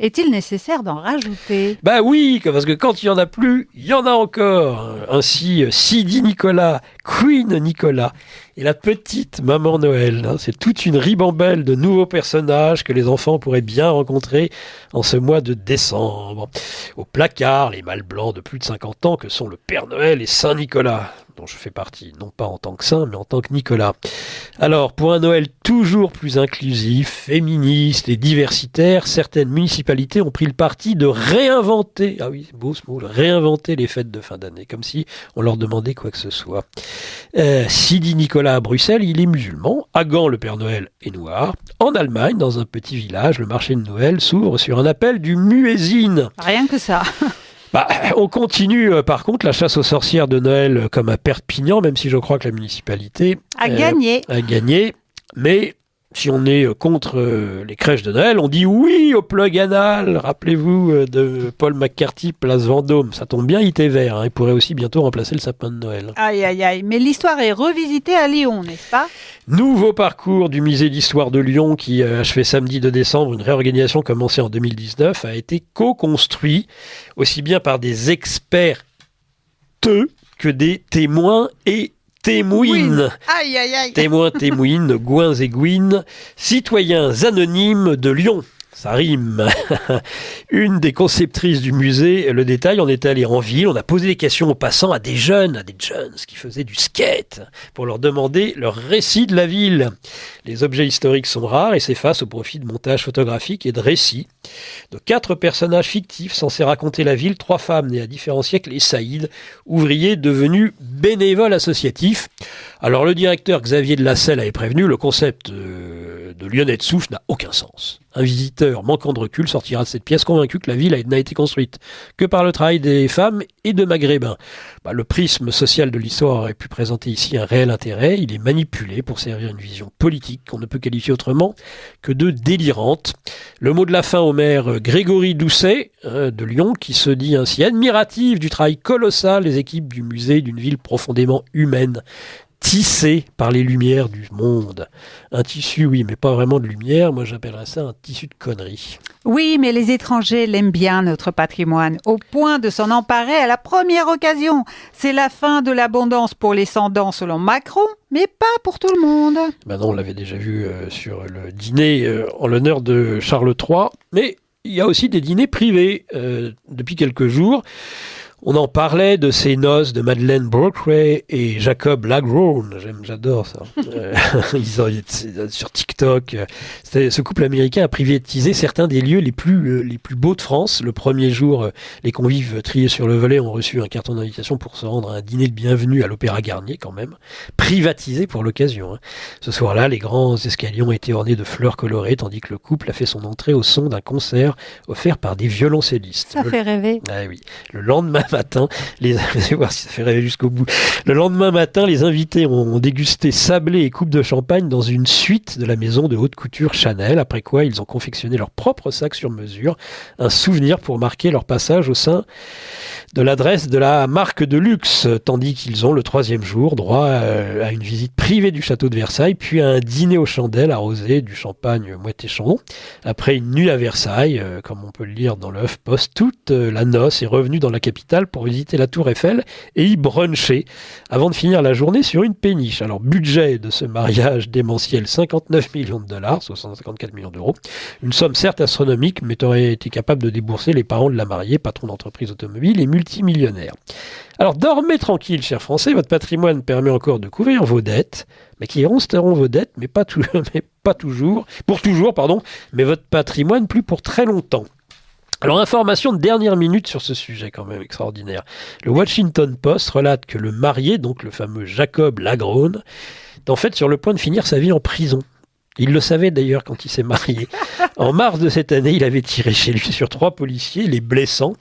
Est-il nécessaire d'en rajouter? Bah oui, parce que quand il y en a plus, il y en a encore. Ainsi, Sidi Nicolas, Queen Nicolas et la petite Maman Noël. Hein. C'est toute une ribambelle de nouveaux personnages que les enfants pourraient bien rencontrer en ce mois de décembre. Au placard, les mâles blancs de plus de 50 ans que sont le Père Noël et Saint Nicolas dont je fais partie, non pas en tant que saint, mais en tant que Nicolas. Alors, pour un Noël toujours plus inclusif, féministe et diversitaire, certaines municipalités ont pris le parti de réinventer, ah oui, beau réinventer les fêtes de fin d'année, comme si on leur demandait quoi que ce soit. Euh, Sidi Nicolas à Bruxelles, il est musulman. À Gand, le Père Noël est noir. En Allemagne, dans un petit village, le marché de Noël s'ouvre sur un appel du muezzin. Rien que ça. [LAUGHS] Bah, on continue euh, par contre la chasse aux sorcières de Noël euh, comme à Perpignan, même si je crois que la municipalité a gagné. A gagné, mais si on est contre euh, les crèches de Noël, on dit oui au plug anal. Rappelez-vous euh, de Paul McCarthy, place Vendôme. Ça tombe bien, il était vert. Hein. Il pourrait aussi bientôt remplacer le sapin de Noël. Aïe, aïe, aïe. Mais l'histoire est revisitée à Lyon, n'est-ce pas? Nouveau parcours du musée d'histoire de Lyon qui a achevé samedi de décembre une réorganisation commencée en 2019 a été co-construit aussi bien par des experts que des témoins et témoines. Aïe, aïe, aïe. Témoins, témoines, [LAUGHS] gouins et gouines, citoyens anonymes de Lyon. Ça rime. [LAUGHS] Une des conceptrices du musée, le détail, on est allé en ville, on a posé des questions aux passants, à des jeunes, à des jeunes qui faisaient du skate, pour leur demander leur récit de la ville. Les objets historiques sont rares et s'effacent au profit de montages photographiques et de récits. De quatre personnages fictifs censés raconter la ville, trois femmes nées à différents siècles et Saïd, ouvrier devenu bénévole associatif. Alors le directeur Xavier de Lasselle avait prévenu, le concept euh, de Lyonnais de souche n'a aucun sens. Un visiteur manquant de recul sortira de cette pièce convaincu que la ville n'a été construite que par le travail des femmes et de maghrébins. Bah, le prisme social de l'histoire aurait pu présenter ici un réel intérêt. Il est manipulé pour servir une vision politique qu'on ne peut qualifier autrement que de délirante. Le mot de la fin au maire Grégory Doucet hein, de Lyon qui se dit ainsi admiratif du travail colossal des équipes du musée d'une ville profondément humaine tissé par les lumières du monde. Un tissu, oui, mais pas vraiment de lumière. Moi, j'appellerais ça un tissu de conneries. Oui, mais les étrangers l'aiment bien, notre patrimoine, au point de s'en emparer à la première occasion. C'est la fin de l'abondance pour les sans-dents selon Macron, mais pas pour tout le monde. Ben non, on l'avait déjà vu euh, sur le dîner euh, en l'honneur de Charles III, mais il y a aussi des dîners privés euh, depuis quelques jours. On en parlait de ces noces de Madeleine Brockway et Jacob Lagrone. j'adore ça. [LAUGHS] Euh, [LAUGHS] ils ont, sur TikTok. Ce couple américain a privatisé certains des lieux les plus, euh, les plus beaux de France. Le premier jour, euh, les convives triés sur le volet ont reçu un carton d'invitation pour se rendre à un dîner de bienvenue à l'Opéra Garnier, quand même. Privatisé pour l'occasion. Hein. Ce soir-là, les grands escaliers ont été ornés de fleurs colorées, tandis que le couple a fait son entrée au son d'un concert offert par des violoncellistes. Ça fait rêver. Ah oui. Le lendemain matin, les. [LAUGHS] Le lendemain matin, les invités ont dégusté sablé et coupe de champagne dans une suite de la maison de haute couture Chanel, après quoi ils ont confectionné leur propre sac sur mesure, un souvenir pour marquer leur passage au sein de l'adresse de la marque de luxe, tandis qu'ils ont le troisième jour droit euh, à une visite privée du château de Versailles, puis à un dîner aux chandelles arrosé du champagne moët chandon. Après une nuit à Versailles, euh, comme on peut le lire dans l'œuf poste, toute euh, la noce est revenue dans la capitale pour visiter la tour Eiffel et y bruncher, avant de finir la journée sur une péniche. Alors budget de ce mariage démentiel 59 millions de dollars, 654 millions d'euros, une somme certes astronomique, mais aurait été capable de débourser les parents de la mariée, patron d'entreprise automobile et multimillionnaire. Alors dormez tranquille, chers Français, votre patrimoine permet encore de couvrir vos dettes, mais qui resteront vos dettes, mais pas, [LAUGHS] mais pas toujours, pour toujours, pardon, mais votre patrimoine plus pour très longtemps. Alors, information de dernière minute sur ce sujet quand même extraordinaire. Le Washington Post relate que le marié, donc le fameux Jacob Lagrone, est en fait sur le point de finir sa vie en prison. Il le savait d'ailleurs quand il s'est marié. [LAUGHS] En mars de cette année, il avait tiré chez lui sur trois policiers, les blessant.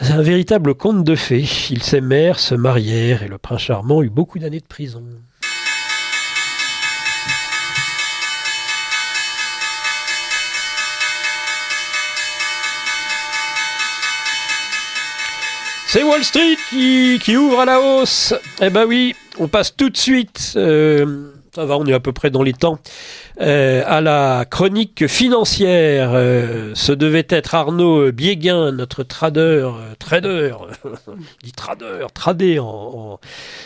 C'est un véritable conte de fées. Ils s'aimèrent, se marièrent et le prince charmant eut beaucoup d'années de prison. C'est Wall Street qui, ouvre à la hausse. Eh ben oui, on passe tout de suite. Euh, ça va, on est à peu près dans les temps. Euh, à la chronique financière. Euh, ce devait être Arnaud Biéguin, notre trader, euh, trader, [LAUGHS] dit trader, tradé en,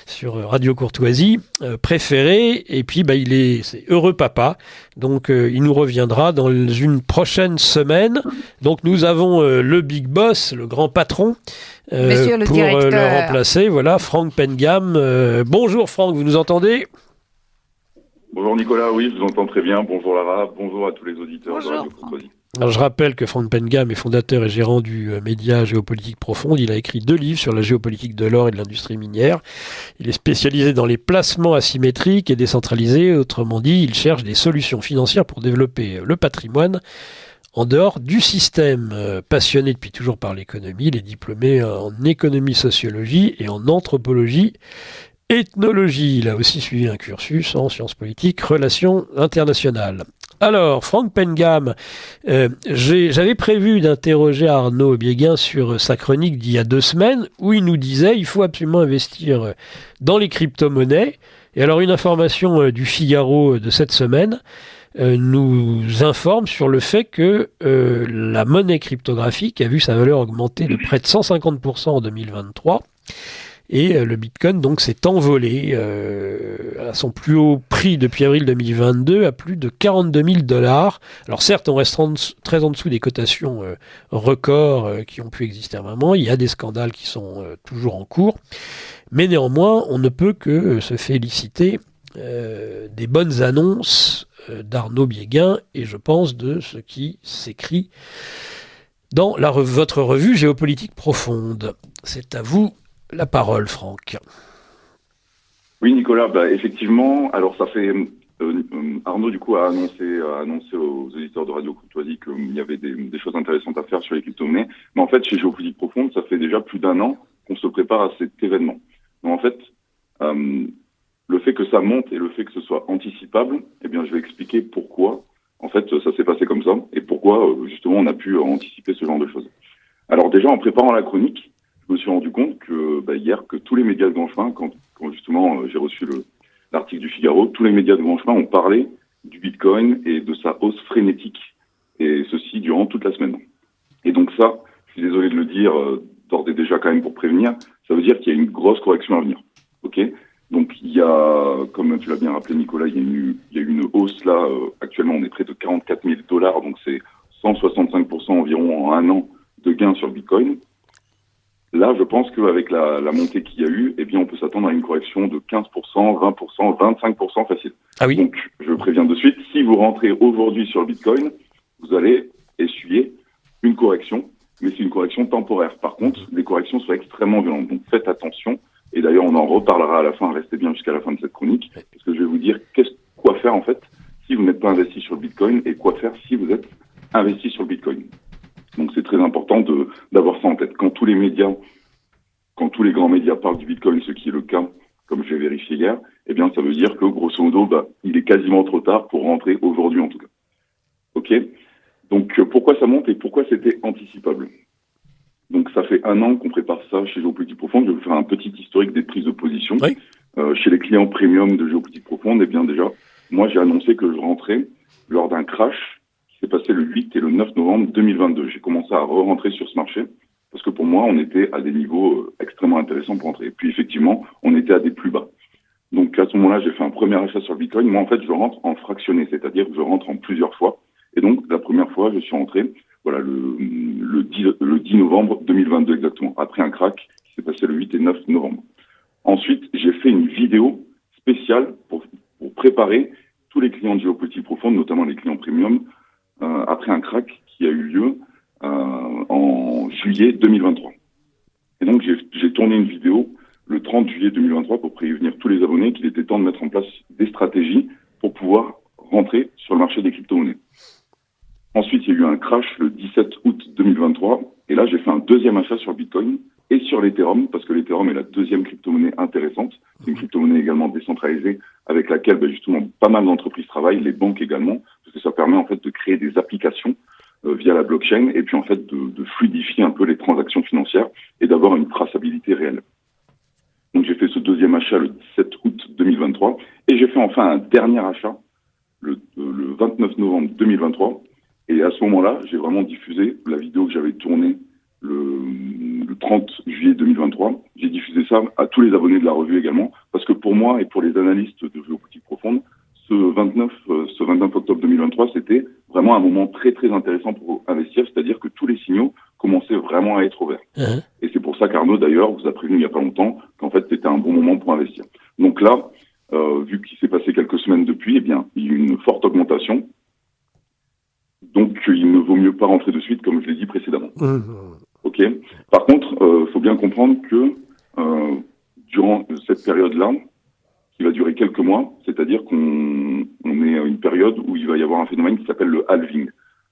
sur Radio Courtoisie, préféré. Et puis, bah, il est, heureux papa. Donc, il nous reviendra dans une prochaine semaine. Donc, nous avons le big boss, le grand patron. le pour le remplacer, voilà, Franck Pengam. bonjour Franck, vous nous entendez? Bonjour Nicolas, oui, je vous entends très bien. Bonjour Lara, bonjour à tous les auditeurs de Radio Alors je rappelle que Franck Pengam est fondateur et gérant du euh, média Géopolitique Profonde. Il a écrit deux livres sur la géopolitique de l'or et de l'industrie minière. Il est spécialisé dans les placements asymétriques et décentralisés. Autrement dit, il cherche des solutions financières pour développer le patrimoine en dehors du système. Euh, passionné depuis toujours par l'économie, il est diplômé en économie sociologie et en anthropologie ethnologie. Il a aussi suivi un cursus en sciences politiques, relations internationales. Alors, Franck Pengam, euh, j'avais prévu d'interroger Arnaud Bieguin sur sa chronique d'il y a deux semaines où il nous disait il faut absolument investir dans les crypto-monnaies. Et alors, une information euh, du Figaro de cette semaine euh, nous informe sur le fait que la monnaie cryptographique a vu sa valeur augmenter de près de 150% en 2023 et euh, le Bitcoin donc s'est envolé euh, à son plus haut prix depuis avril 2022 à plus de 42 000 dollars. Alors certes, on reste très en dessous des cotations euh, records qui ont pu exister à un moment. Il y a des scandales qui sont toujours en cours, mais néanmoins, on ne peut que se féliciter des bonnes annonces d'Arnaud Bieguin et je pense de ce qui s'écrit dans la votre revue géopolitique profonde. C'est à vous la parole, Franck. Oui, Nicolas, bah, effectivement, alors ça fait. Euh, euh, Arnaud, du coup, a annoncé, annoncé aux auditeurs de Radio Courtoisie qu'il y avait des, choses intéressantes à faire sur les crypto-monnaies. Mais en fait, chez Géopolitique Profonde, ça fait déjà plus d'un an qu'on se prépare à cet événement. Donc, en fait, euh, le fait que ça monte et le fait que ce soit anticipable, eh bien, je vais expliquer pourquoi, en fait, ça s'est passé comme ça et pourquoi, justement, on a pu anticiper ce genre de choses. Alors, déjà, en préparant la chronique, je me suis rendu compte que bah, hier que tous les médias de grand chemin, quand, quand justement euh, j'ai reçu l'article du Figaro, tous les médias de grand chemin ont parlé du Bitcoin et de sa hausse frénétique, et ceci durant toute la semaine. Et donc ça, je suis désolé de le dire euh, d'ores et déjà quand même pour prévenir, ça veut dire qu'il y a une grosse correction à venir. Ok? Donc il y a, comme tu l'as bien rappelé Nicolas, il y a a une hausse là. Euh, actuellement, on est près de 44 000 dollars, donc c'est 165% environ en un an de gains sur Bitcoin. Là, je pense qu'avec la, la montée qu'il y a eu, eh bien, on peut s'attendre à une correction de 15%, 20%, 25% facile. Ah oui. Donc, je préviens de suite, si vous rentrez aujourd'hui sur le Bitcoin, vous allez essuyer une correction, mais c'est une correction temporaire. Par contre, les corrections sont extrêmement violentes. Donc, faites attention. Et d'ailleurs, on en reparlera à la fin. Restez bien jusqu'à la fin de cette chronique, parce que je vais vous dire qu'est-ce, quoi faire en fait si vous n'êtes pas investi sur le Bitcoin et quoi faire si vous êtes investi sur le Bitcoin. Donc c'est très important de d'avoir ça en tête. Quand tous les médias, quand tous les grands médias parlent du Bitcoin, ce qui est le cas, comme j'ai vérifié hier, eh bien ça veut dire que grosso modo, bah, il est quasiment trop tard pour rentrer aujourd'hui en tout cas. Ok? Donc euh, pourquoi ça monte et pourquoi c'était anticipable? Donc ça fait un an qu'on prépare ça chez Géopolitique Profonde. Je vais vous faire un petit historique des prises de position. Euh, chez les clients premium de Géopolitique Profonde, eh bien déjà, moi j'ai annoncé que je rentrais lors d'un crash c'est passé le 8 et le 9 novembre 2022. J'ai commencé à re-rentrer sur ce marché parce que pour moi, on était à des niveaux euh, extrêmement intéressants pour entrer. Et puis effectivement, on était à des plus bas. Donc à ce moment-là, j'ai fait un premier achat sur Bitcoin. Moi, en fait, je rentre en fractionné, c'est-à-dire que je rentre en plusieurs fois. Et donc, la première fois, je suis rentré, voilà, le, le, 10, le 10 novembre 2022 exactement, après un crack qui s'est passé le 8 et 9 novembre. Ensuite, j'ai fait une vidéo spéciale pour, pour préparer tous les clients de géopolitique profonde, notamment les clients premium, euh, après un crack qui a eu lieu euh, en juillet 2023. Et donc j'ai tourné une vidéo le 30 juillet 2023 pour prévenir tous les abonnés qu'il était temps de mettre en place des stratégies pour pouvoir rentrer sur le marché des crypto-monnaies. Ensuite, il y a eu un crash le 17 août 2023. Et là, j'ai fait un deuxième achat sur Bitcoin et sur l'Ethereum, parce que l'Ethereum est la deuxième crypto-monnaie intéressante. C'est une crypto-monnaie également décentralisée, avec laquelle ben, justement pas mal d'entreprises travaillent, les banques également, parce que ça permet en fait de créer des applications euh, via la blockchain et puis en fait de, fluidifier un peu les transactions financières et d'avoir une traçabilité réelle. Donc j'ai fait ce deuxième achat le 17 août 2023 et j'ai fait enfin un dernier achat le, euh, le 29 novembre 2023 et à ce moment-là j'ai vraiment diffusé la vidéo que j'avais tournée le, le 30 juillet 2023. J'ai diffusé ça à tous les abonnés de la revue également, parce que pour moi et pour les analystes de géopolitique profonde, ce 29, euh, ce 29 octobre 2023, c'était vraiment un moment très très intéressant pour investir, c'est-à-dire que tous les signaux commençaient vraiment à être ouverts. Uh-huh. Et c'est pour ça qu'Arnaud d'ailleurs vous a prévenu il n'y a pas longtemps qu'en fait c'était un bon moment pour investir. Donc là, euh, vu qu'il s'est passé quelques semaines depuis, eh bien il y a eu une forte augmentation. Donc il ne vaut mieux pas rentrer de suite, comme je l'ai dit précédemment. Uh-huh. Ok. Par contre, il euh, faut bien comprendre que euh, durant cette période-là, qui va durer quelques mois, c'est-à-dire qu'on on est à une période où il va y avoir un phénomène qui s'appelle le halving.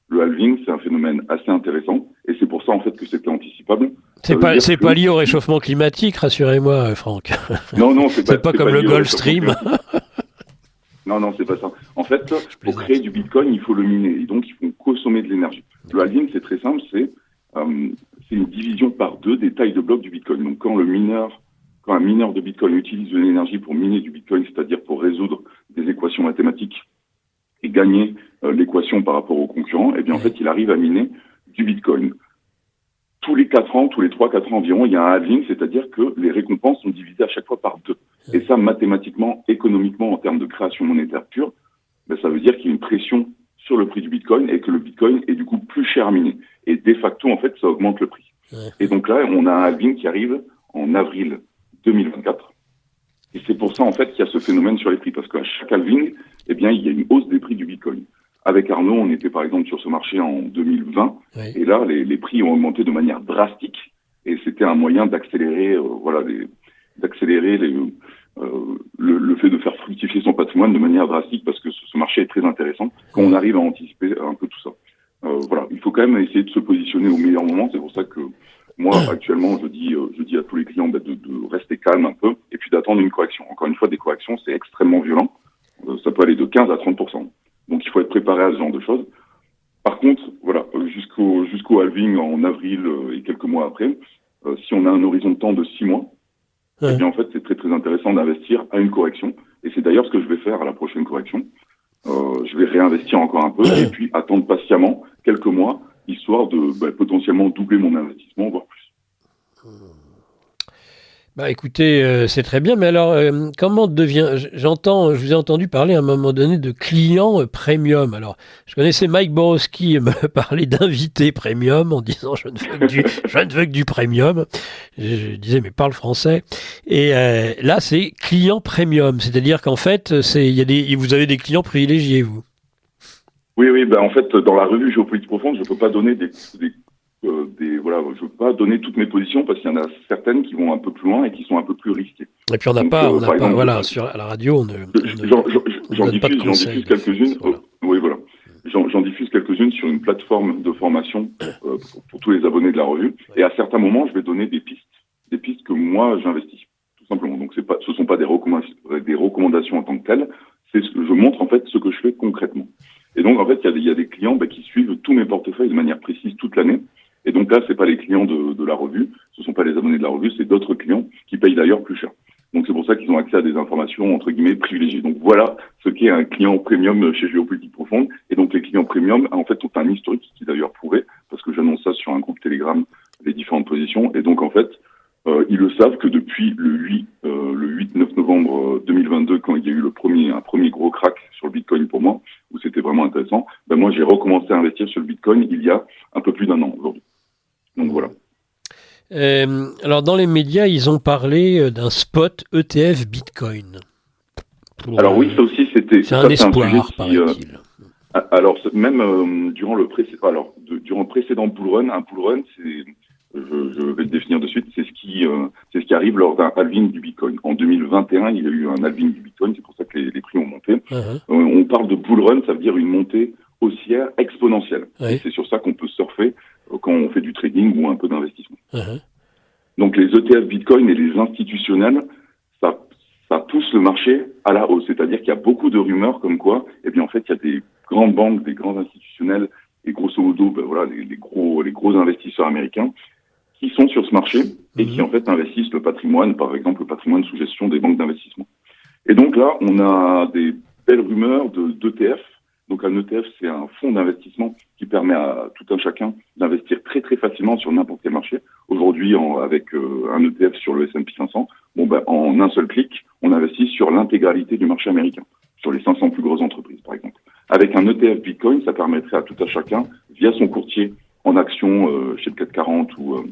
Le halving, c'est un phénomène assez intéressant, et c'est pour ça en fait que c'était anticipable. C'est pas, c'est pas lié au réchauffement climatique, rassurez-moi, Franck. [LAUGHS] Non, non, c'est pas, pas comme pas le Gulf Stream. Non, non, c'est pas ça. En fait, pour créer du Bitcoin, il faut le miner. Et donc, il faut consommer de l'énergie. Le halving, c'est très simple. C'est euh, c'est une division par deux des tailles de blocs du Bitcoin. Donc, quand le mineur, quand un mineur de Bitcoin utilise de l'énergie pour miner du Bitcoin, c'est-à-dire pour résoudre des équations mathématiques et gagner euh, l'équation par rapport au concurrent, eh bien, en fait, il arrive à miner du Bitcoin. Tous les quatre ans, tous les trois, quatre ans environ, il y a un halving, c'est-à-dire que les récompenses sont divisées à chaque fois par deux. Et ça, mathématiquement, économiquement, en termes de création monétaire pure, ben, ça veut dire qu'il y a une pression sur le prix du Bitcoin et que le Bitcoin est du coup plus cher à miner. Et de facto, en fait, ça augmente le prix. Ouais. Et donc là, on a un halving qui arrive en avril 2024. Et c'est pour ça, en fait, qu'il y a ce phénomène sur les prix. Parce qu'à chaque halving, eh bien, il y a une hausse des prix du Bitcoin. Avec Arnaud, on était par exemple sur ce marché en 2020. Oui. Et là, les, les prix ont augmenté de manière drastique. Et c'était un moyen d'accélérer, euh, voilà, d'accélérer les, le, le fait de faire fructifier son patrimoine de manière drastique parce que ce, ce marché est très intéressant quand on arrive à anticiper un peu tout ça. Euh, voilà, il faut quand même essayer de se positionner au meilleur moment. C'est pour ça que moi, [COUGHS] actuellement, je dis, euh, je dis à tous les clients bah, de, de rester calme un peu et puis d'attendre une correction. Encore une fois, des corrections, c'est extrêmement violent. Euh, ça peut aller de 15 à 30 Donc, il faut être préparé à ce genre de choses. Par contre, voilà, euh, jusqu'au jusqu'au halving en avril euh, et quelques mois après, euh, si on a un horizon de temps de six mois, Ouais. eh bien en fait c'est très très intéressant d'investir à une correction. Et c'est d'ailleurs ce que je vais faire à la prochaine correction. Euh, je vais réinvestir encore un peu et puis attendre patiemment quelques mois, histoire de bah, potentiellement doubler mon investissement, voire plus. Bah écoutez, euh, c'est très bien, mais alors euh, comment devient J'entends, je vous ai entendu parler à un moment donné de clients euh, premium. Alors, je connaissais Mike Borowski me [LAUGHS] parler d'invités premium en disant je ne veux que du, [LAUGHS] je ne veux que du premium. Je, je disais mais parle français. Et euh, là, c'est client premium, c'est-à-dire qu'en fait, c'est il y a des, vous avez des clients privilégiés, vous. Oui, oui, bah en fait dans la revue Géopolitique profonde, je ne peux pas donner des, des, euh, des voilà, je peux pas donner toutes mes positions parce qu'il y en a certaines qui vont un peu plus loin et qui sont un peu plus risquées. Et puis on n'a pas, euh, on n'a pas, exemple, voilà, je- sur à la radio, on ne, ne- J'en diffuse, diffuse quelques-unes. Voilà. euh, oui, voilà. J'en diffuse quelques-unes sur une plateforme de formation euh, pour, pour tous les abonnés de la revue. Et à certains moments, je vais donner des pistes, des pistes que moi j'investis, tout simplement. Donc pas, ce sont pas des recommandations, des recommandations en tant que telles. C'est ce que je montre en fait ce que je fais concrètement. Et donc en fait, il y a des, il y a des clients bah, qui suivent tous mes portefeuilles de manière précise toute l'année. Et donc là, c'est pas les clients de, de la revue, ce sont pas les abonnés de la revue, c'est d'autres clients qui payent d'ailleurs plus cher. Donc c'est pour ça qu'ils ont accès à des informations entre guillemets privilégiées. Donc voilà ce qu'est un client premium chez Géopolitique Profonde. Et donc les clients premium en fait ont un historique qui d'ailleurs prouvé parce que j'annonce ça sur un groupe Telegram les différentes positions. Et donc en fait euh, ils le savent que depuis le 8 euh, le 8-9 novembre euh, 2022 quand il y a eu le premier un premier gros crack sur le Bitcoin pour moi où c'était vraiment intéressant, ben moi j'ai recommencé à investir sur le Bitcoin il y a un peu plus d'un an aujourd'hui. Donc voilà. Euh, alors dans les médias, ils ont parlé euh, d'un spot ETF Bitcoin. Pour, Alors oui, euh, ça aussi c'était c'est un espoir, euh, paraît-il. Alors même euh, durant le précédent, alors de- durant le précédent bull run, un bull run, c'est, je, je vais le définir de suite, c'est ce qui, c'est ce qui arrive lors d'un halving du Bitcoin. En 2021, il y a eu un halving du Bitcoin, c'est pour ça que les, les prix ont monté. Uh-huh. On parle de bull run, ça veut dire une montée haussière exponentielle. Oui. C'est sur ça qu'on peut surfer quand on fait du trading ou un peu d'investissement. Uh-huh. Donc les ETF Bitcoin et les institutionnels, ça, ça pousse le marché à la hausse. C'est-à-dire qu'il y a beaucoup de rumeurs comme quoi, eh bien en fait, il y a des grandes banques, des grands institutionnels et grosso modo, ben voilà, les, les gros, les gros investisseurs américains qui sont sur ce marché et qui Mhm. en fait investissent le patrimoine, par exemple le patrimoine sous gestion des banques d'investissement. Et donc là, on a des belles rumeurs de d'ETF. Donc un ETF, c'est un fonds d'investissement qui permet à tout un chacun d'investir très très facilement sur n'importe quel marché. Aujourd'hui, avec euh, un ETF sur le S&P 500, bon ben en un seul clic, on investit sur l'intégralité du marché américain, sur les 500 plus grosses entreprises par exemple. Avec un ETF Bitcoin, ça permettrait à tout un chacun, via son courtier en action euh, chez le 440 ou, euh,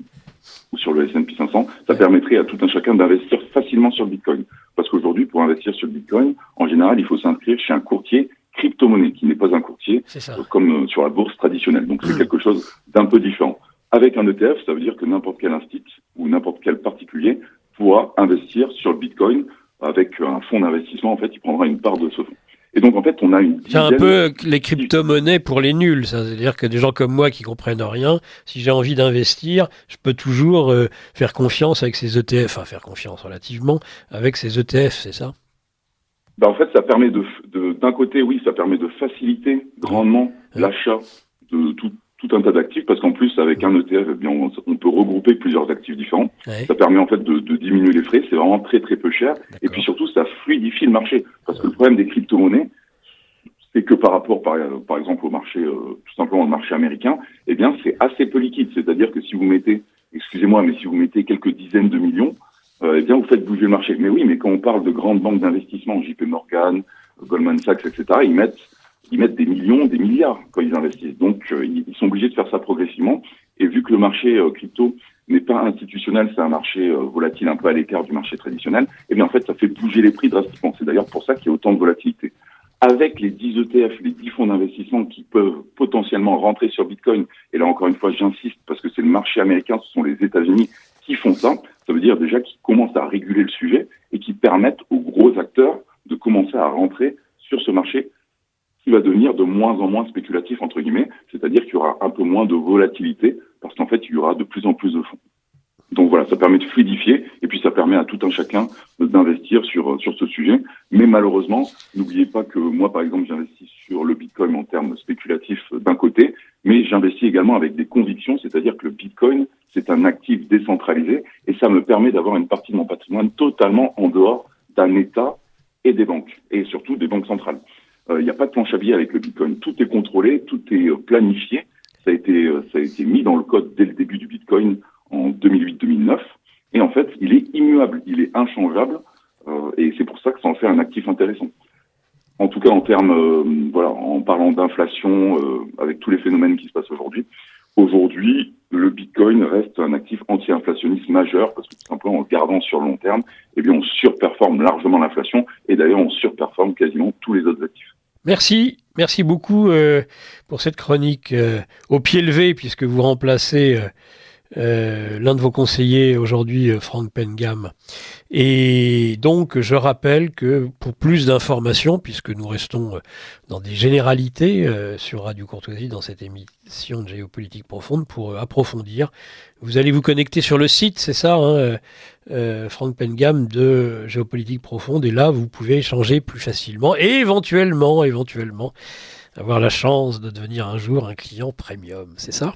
ou sur le S&P 500, ça permettrait à tout un chacun d'investir facilement sur le Bitcoin. Parce qu'aujourd'hui, pour investir sur le Bitcoin, en général, il faut s'inscrire chez un courtier crypto-monnaie, qui n'est pas un courtier C'est ça. euh, comme euh, sur la bourse traditionnelle. Donc c'est quelque chose d'un peu différent. Avec un ETF, ça veut dire que n'importe quel institut ou n'importe quel particulier pourra investir sur le Bitcoin avec un fonds d'investissement. En fait, il prendra une part de ce fonds. Et donc en fait, on a une C'est un peu les crypto-monnaies pour les nuls. Ça veut dire que des gens comme moi qui comprennent rien, si j'ai envie d'investir, je peux toujours euh, faire confiance avec ces ETF, enfin faire confiance relativement avec ces ETF, c'est ça? Ben, En fait, ça permet de, d'un côté, oui, ça permet de faciliter grandement l'achat de tout, tout un tas d'actifs parce qu'en plus avec un ETF, eh bien, on, peut regrouper plusieurs actifs différents. Ça permet en fait de, de diminuer les frais, c'est vraiment très très peu cher. Et puis surtout, ça fluidifie le marché parce que le problème des crypto-monnaies, c'est que par rapport, par, par exemple, au marché, euh, tout simplement le marché américain, eh bien, c'est assez peu liquide. C'est-à-dire que si vous mettez, excusez-moi, mais si vous mettez quelques dizaines de millions, eh bien, vous faites bouger le marché. Mais oui, mais quand on parle de grandes banques d'investissement, JP Morgan, Goldman Sachs, etc., ils mettent ils mettent des millions, des milliards quand ils investissent. Donc, euh, ils sont obligés de faire ça progressivement. Et vu que le marché euh, crypto n'est pas institutionnel, c'est un marché euh, volatile un peu à l'écart du marché traditionnel, eh bien, en fait, ça fait bouger les prix drastiquement. C'est d'ailleurs pour ça qu'il y a autant de volatilité. Avec les 10 ETF, les 10 fonds d'investissement qui peuvent potentiellement rentrer sur Bitcoin, et là encore une fois, j'insiste parce que c'est le marché américain, ce sont les États-Unis qui font ça, ça veut dire déjà qu'ils commencent à réguler le sujet et qui permettent aux gros acteurs de commencer à rentrer sur ce marché qui va devenir de moins en moins spéculatif, entre guillemets, c'est-à-dire qu'il y aura un peu moins de volatilité, parce qu'en fait, il y aura de plus en plus de fonds. Donc voilà, ça permet de fluidifier, et puis ça permet à tout un chacun d'investir sur, sur ce sujet. Mais malheureusement, n'oubliez pas que moi, par exemple, j'investis sur le Bitcoin en termes spéculatifs d'un côté, mais j'investis également avec des convictions, c'est-à-dire que le Bitcoin, c'est un actif décentralisé, et ça me permet d'avoir une partie de mon patrimoine totalement en dehors d'un État et des banques, et surtout des banques centrales. Euh, il n'y a pas de planche à billets avec le Bitcoin. Tout est contrôlé, tout est euh, planifié. Ça a été, euh, ça a été mis dans le code dès le début du Bitcoin en 2008-2009. Et en fait, il est immuable, il est inchangeable. et c'est pour ça que ça en fait un actif intéressant. En tout cas, en termes, voilà, en parlant d'inflation, avec tous les phénomènes qui se passent aujourd'hui, aujourd'hui, le Bitcoin reste un actif anti-inflationniste majeur parce que tout simplement en gardant sur le long terme, eh bien, on surperforme largement l'inflation et d'ailleurs on surperforme quasiment tous les autres actifs. Merci, merci beaucoup euh, pour cette chronique euh, au pied levé, puisque vous remplacez euh, euh, l'un de vos conseillers aujourd'hui, euh, Franck Pengam. Et donc, je rappelle que pour plus d'informations, puisque nous restons euh, dans des généralités sur Radio Courtoisie dans cette émission de géopolitique profonde, pour approfondir, vous allez vous connecter sur le site, c'est ça, hein, Franck Pengam de Géopolitique profonde, et là, vous pouvez échanger plus facilement, et éventuellement, éventuellement, avoir la chance de devenir un jour un client premium, c'est ça?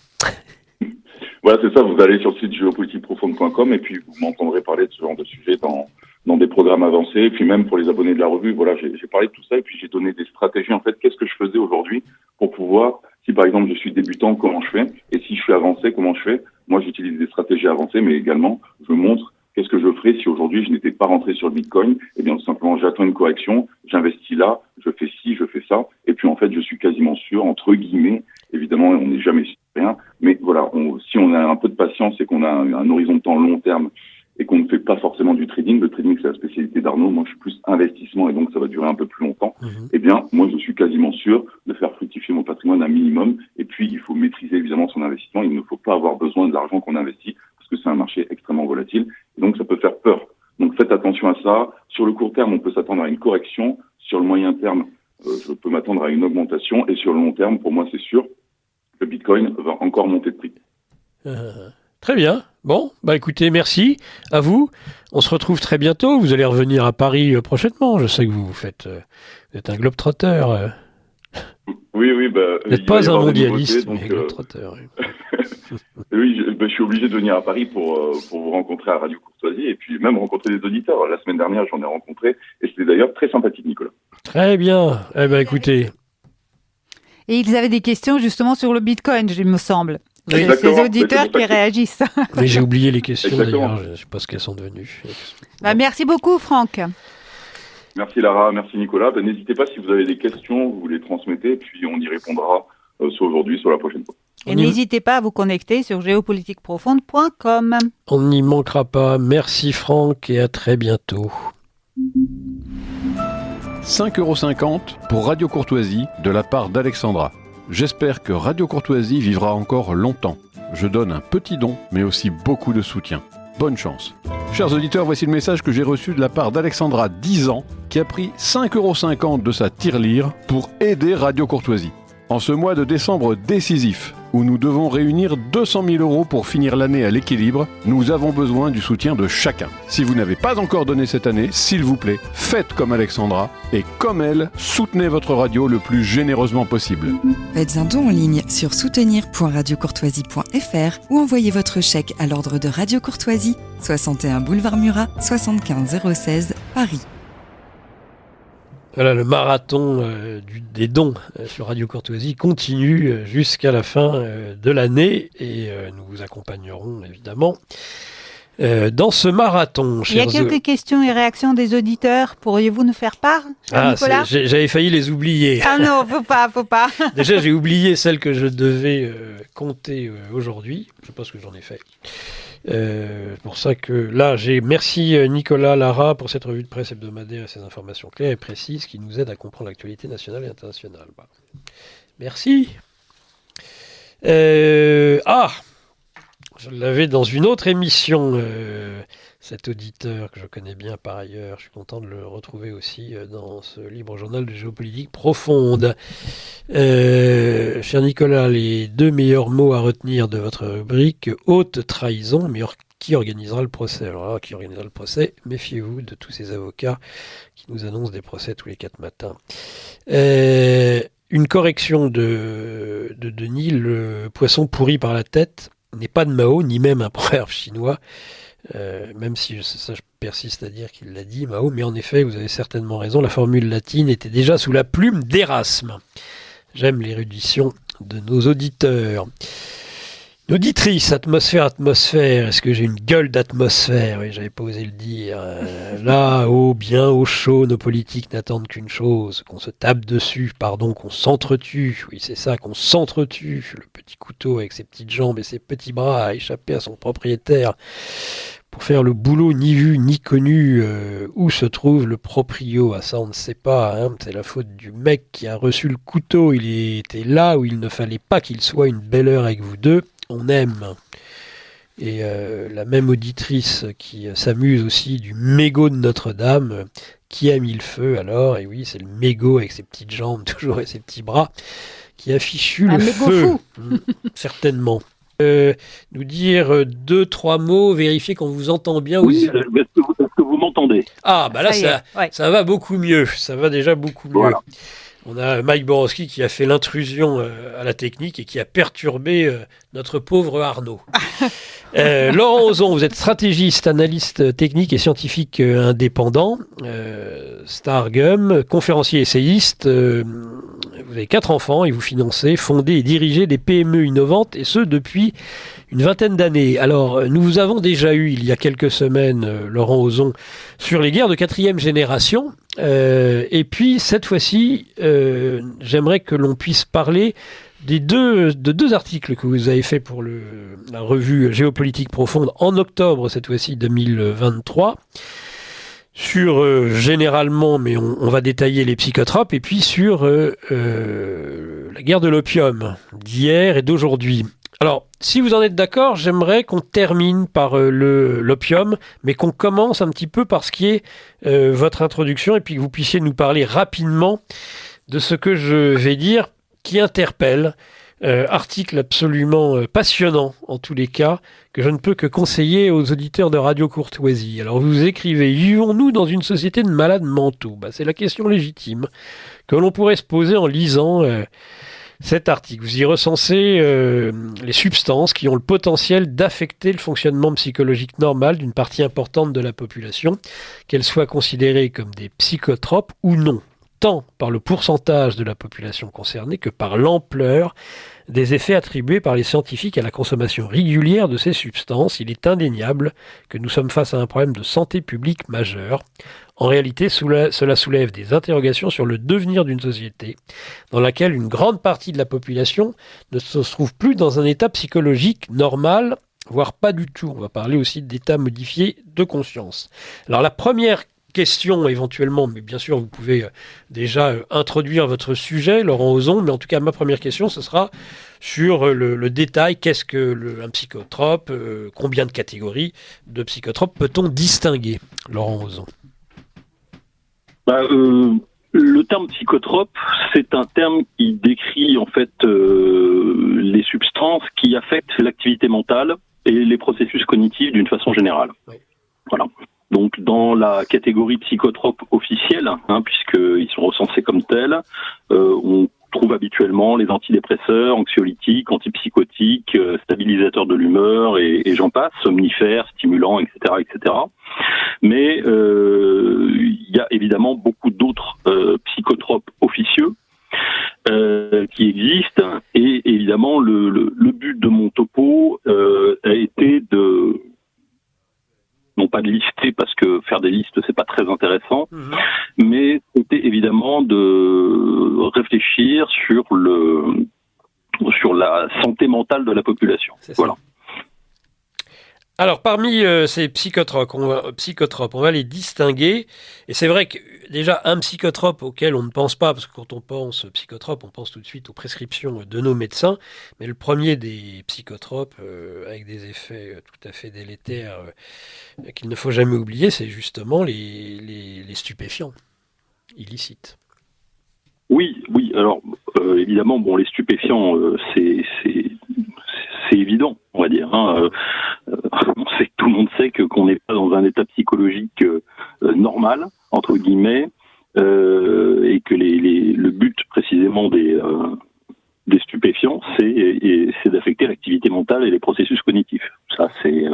Voilà, c'est ça. Vous allez sur le site géopolitiqueprofonde.com et puis vous m'entendrez parler de ce genre de sujet dans, dans des programmes avancés. Et puis même pour les abonnés de la revue, voilà, j'ai parlé de tout ça et puis j'ai donné des stratégies. En fait, qu'est-ce que je faisais aujourd'hui pour pouvoir, si par exemple je suis débutant, comment je fais? Et si je suis avancé, comment je fais? Moi, j'utilise des stratégies avancées, mais également, je montre qu'est-ce que je ferais si aujourd'hui je n'étais pas rentré sur le Bitcoin Eh bien, tout simplement, j'attends une correction, j'investis là, je fais ci, je fais ça, et puis en fait, je suis quasiment sûr, entre guillemets, évidemment, on n'est jamais rien. Mais voilà, si on a un peu de patience et qu'on a un, horizon de temps long terme et qu'on ne fait pas forcément du trading, le trading c'est la spécialité d'Arnaud, moi je suis plus investissement et donc ça va durer un peu plus longtemps, mhm. eh bien moi je suis quasiment sûr de faire fructifier mon patrimoine un minimum et puis il faut maîtriser évidemment son investissement, il ne faut pas avoir besoin de l'argent qu'on investit parce que c'est un marché extrêmement volatile et donc ça peut faire peur. Donc faites attention à ça. Sur le court terme, on peut s'attendre à une correction. Sur le moyen terme, je peux m'attendre à une augmentation. Et sur le long terme, pour moi, c'est sûr, le Bitcoin va encore monter de prix. Euh, très bien. Bon, bah écoutez, merci à vous. On se retrouve très bientôt. Vous allez revenir à Paris euh, prochainement. Je sais que vous faites, euh, vous êtes un globe-trotteur. Oui, oui. Bah, vous n'êtes pas un mondialiste, mais globe-trotteur. [LAUGHS] oui, je, bah, je, suis obligé de venir à Paris pour, pour vous rencontrer à Radio Courtoisie et puis même rencontrer des auditeurs. La semaine dernière, j'en ai rencontré et c'était d'ailleurs très sympathique, Nicolas. Très bien. Eh ben, écoutez, et ils avaient des questions justement sur le Bitcoin, il me semble. C'est ces auditeurs qui réagissent. Mais j'ai oublié les questions d'ailleurs, je ne sais pas ce qu'elles sont devenues. Bah, merci beaucoup Franck. Merci Lara, merci Nicolas. Ben, n'hésitez pas si vous avez des questions, vous les transmettez, puis on y répondra euh, soit aujourd'hui, soit la prochaine fois. Et n'hésitez pas à vous connecter sur géopolitiqueprofonde.com. On n'y manquera pas. Merci Franck et à très bientôt. 5,50€ pour Radio Courtoisie de la part d'Alexandra. J'espère que Radio Courtoisie vivra encore longtemps. Je donne un petit don, mais aussi beaucoup de soutien. Bonne chance. Chers auditeurs, voici le message que j'ai reçu de la part d'Alexandra, 10 ans, qui a pris 5,50€ de sa tirelire pour aider Radio Courtoisie. En ce mois de décembre décisif, où nous devons réunir 200 000 euros pour finir l'année à l'équilibre, nous avons besoin du soutien de chacun. Si vous n'avez pas encore donné cette année, s'il vous plaît, faites comme Alexandra et comme elle, soutenez votre radio le plus généreusement possible. Faites un don en ligne sur soutenir.radiocourtoisie.fr ou envoyez votre chèque à l'ordre de Radio Courtoisie, 61 boulevard Murat, 75 016, Paris. Voilà, le marathon euh, du, des dons euh, sur Radio Courtoisie continue euh, jusqu'à la fin de l'année et nous vous accompagnerons évidemment dans ce marathon. Il y a quelques questions et réactions des auditeurs. Pourriez-vous nous faire part, Ah, j'avais failli les oublier. Ah non, [LAUGHS] faut pas, faut pas. Déjà, j'ai oublié celle que je devais compter aujourd'hui. Je ce que j'en ai fait. Euh, pour ça que là, j'ai merci euh, Nicolas Lara pour cette revue de presse hebdomadaire et ces informations claires et précises qui nous aident à comprendre l'actualité nationale et internationale. Voilà. Merci. Euh, ah, je l'avais dans une autre émission. Cet auditeur que je connais bien par ailleurs, je suis content de le retrouver aussi euh, dans ce libre journal de géopolitique profonde. Euh, cher Nicolas, les deux meilleurs mots à retenir de votre rubrique haute trahison, mais qui organisera le procès? Alors là, qui organisera le procès? Méfiez-vous de tous ces avocats qui nous annoncent des procès tous les quatre matins. Euh, une correction de Denis, le poisson pourri par la tête n'est pas de Mao, ni même un [LAUGHS] proverbe chinois. Euh, même si ça, je persiste à dire qu'il l'a dit, Mao, mais en effet, vous avez certainement raison, la formule latine était déjà sous la plume d'Erasme. J'aime l'érudition de nos auditeurs. Une auditrice, atmosphère, atmosphère. Est-ce que j'ai une gueule d'atmosphère? Oui, j'avais pas osé le dire. Euh, là, au bien, au chaud, nos politiques n'attendent qu'une chose qu'on se tape dessus, pardon, qu'on s'entretue. Oui, c'est ça, qu'on s'entretue. Le petit couteau avec ses petites jambes et ses petits bras à échapper à son propriétaire pour faire le boulot ni vu ni connu euh, où se trouve le proprio? Ah, ça, on ne sait pas. Hein. C'est la faute du mec qui a reçu le couteau. Il était là où il ne fallait pas qu'il soit une belle heure avec vous deux. On aime. Et euh, la même auditrice qui euh, s'amuse aussi du mégot de Notre-Dame, qui a mis le feu alors Et oui, c'est le mégot avec ses petites jambes [LAUGHS] toujours et ses petits bras qui a fichu Un le feu. fou. Mm, Certainement. Euh, nous dire deux, trois mots, vérifier qu'on vous entend bien. Oui, ou- euh, est-ce que vous, est-ce que vous m'entendez? Ah, bah là, Ça ça, est, ouais. ça va beaucoup mieux. Ça va déjà beaucoup mieux. Voilà. On a Mike Borowski qui a fait l'intrusion euh, à la technique et qui a perturbé euh, notre pauvre Arnaud. [LAUGHS] Euh, Laurent Ozon, vous êtes stratégiste, analyste technique et scientifique indépendant, euh, Stargum, conférencier essayiste. euh, vous avez quatre enfants et vous financez, fondez et dirigez des PME innovantes et ce depuis une vingtaine d'années. Alors, euh, nous vous avons déjà eu il y a quelques semaines, euh, Laurent Ozon, sur les guerres de quatrième génération. Euh, et puis, cette fois-ci, j'aimerais que l'on puisse parler des deux, de deux articles que vous avez fait pour la revue Géopolitique Profonde en octobre, cette fois-ci 2023, sur euh, généralement, mais on, va détailler les psychotropes, et puis sur euh, euh, la guerre de l'opium d'hier et d'aujourd'hui. Alors, si vous en êtes d'accord, j'aimerais qu'on termine par le l'opium, mais qu'on commence un petit peu par ce qui est votre introduction, et puis que vous puissiez nous parler rapidement de ce que je vais dire, qui interpelle. Euh, article absolument euh, passionnant en tous les cas, que je ne peux que conseiller aux auditeurs de Radio Courtoisie. Alors vous écrivez, vivons-nous dans une société de malades mentaux? Bah, C'est la question légitime que l'on pourrait se poser en lisant euh, cet article. Vous y recensez les substances qui ont le potentiel d'affecter le fonctionnement psychologique normal d'une partie importante de la population, qu'elles soient considérées comme des psychotropes ou non tant par le pourcentage de la population concernée que par l'ampleur des effets attribués par les scientifiques à la consommation régulière de ces substances. Il est indéniable que nous sommes face à un problème de santé publique majeur. En réalité, cela soulève des interrogations sur le devenir d'une société dans laquelle une grande partie de la population ne se trouve plus dans un état psychologique normal, voire pas du tout. On va parler aussi d'état modifié de conscience. Alors la première question éventuellement, mais bien sûr vous pouvez euh, déjà euh, introduire votre sujet, Laurent Ozon, mais en tout cas ma première question ce sera sur euh, le, le détail, qu'est-ce que le- un psychotrope, euh, combien de catégories de psychotropes peut-on distinguer, Laurent Ozon? Bah, euh, Le terme psychotrope, c'est un terme qui décrit en fait euh, les substances qui affectent l'activité mentale et les processus cognitifs d'une façon générale. Oui. Voilà. Donc dans la catégorie psychotrope officielle, hein, puisqu'ils sont recensés comme tels, euh, on trouve habituellement les antidépresseurs, anxiolytiques, antipsychotiques, euh, stabilisateurs de l'humeur et, et j'en passe, somnifères, stimulants, etc., etc. Mais euh, il y a évidemment beaucoup d'autres euh, psychotropes officieux euh, qui existent et évidemment le, le, le but de mon topo euh, a été de non pas de lister parce que faire des listes c'est pas très intéressant, Mhm. mais c'était évidemment de réfléchir sur le sur la santé mentale de la population. Voilà. Alors, parmi euh, ces psychotropes on, va, les distinguer. Et c'est vrai que déjà, un psychotrope auquel on ne pense pas, parce que quand on pense psychotrope, on pense tout de suite aux prescriptions de nos médecins. Mais le premier des psychotropes, euh, avec des effets euh, tout à fait délétères qu'il ne faut jamais oublier, c'est justement les, stupéfiants illicites. Oui, oui. Alors évidemment, bon, les stupéfiants, c'est évident, on va dire. hein. Euh, euh, [LAUGHS] on sait tout le monde sait que qu'on n'est pas dans un état psychologique euh, normal entre guillemets, et que les, les, le but précisément des des stupéfiants, c'est d'affecter l'activité mentale et les processus cognitifs. Ça, c'est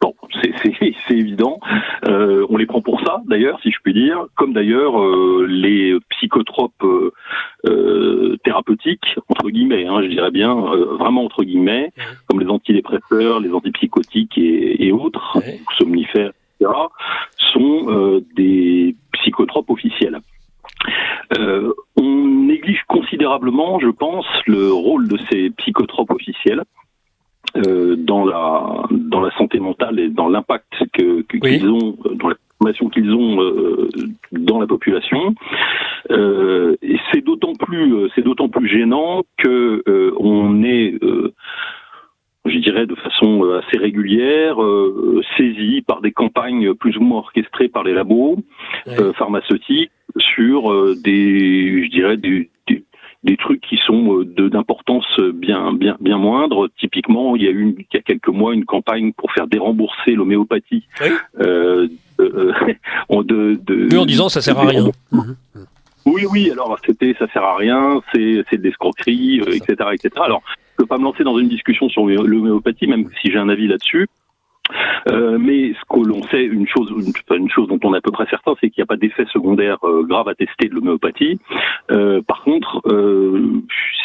bon, [LAUGHS] c'est évident. Euh, on les prend pour ça, d'ailleurs, si je puis dire, comme d'ailleurs euh, les psychotropes euh, euh, thérapeutiques, entre guillemets, hein, je dirais bien, euh, vraiment entre guillemets, comme les antidépresseurs, les antipsychotiques et, et autres, somnifères, etc., sont euh, des psychotropes officiels. Euh, on néglige considérablement, je pense, le rôle de ces psychotropes officiels euh, dans la dans la santé mentale et dans l'impact que Oui. qu'ils ont, euh, dans la formation qu'ils ont euh, dans la population. Euh, et c'est d'autant plus euh, c'est d'autant plus gênant que euh, on est euh, je dirais de façon assez régulière, euh, saisi par des campagnes plus ou moins orchestrées par les labos Ouais. euh, pharmaceutiques sur euh, des, je dirais, des, des, trucs qui sont euh, d'importance bien bien bien moindre. Typiquement, il y a eu il y a quelques mois une campagne pour faire dérembourser l'homéopathie. Oui. Euh, euh, [LAUGHS] de, de, Oui, en disant ça sert à rien. Oui, oui. Alors c'était, ça sert à rien, c'est, c'est de l'escroquerie, euh, etc., etc. Alors, je peux pas me lancer dans une discussion sur l'homé- l'homéopathie, même si j'ai un avis là-dessus. Euh, mais ce que l'on sait, une chose, une, chose dont on est à peu près certain, c'est qu'il n'y a pas d'effet secondaire euh, grave à tester de l'homéopathie. Euh, par contre, euh,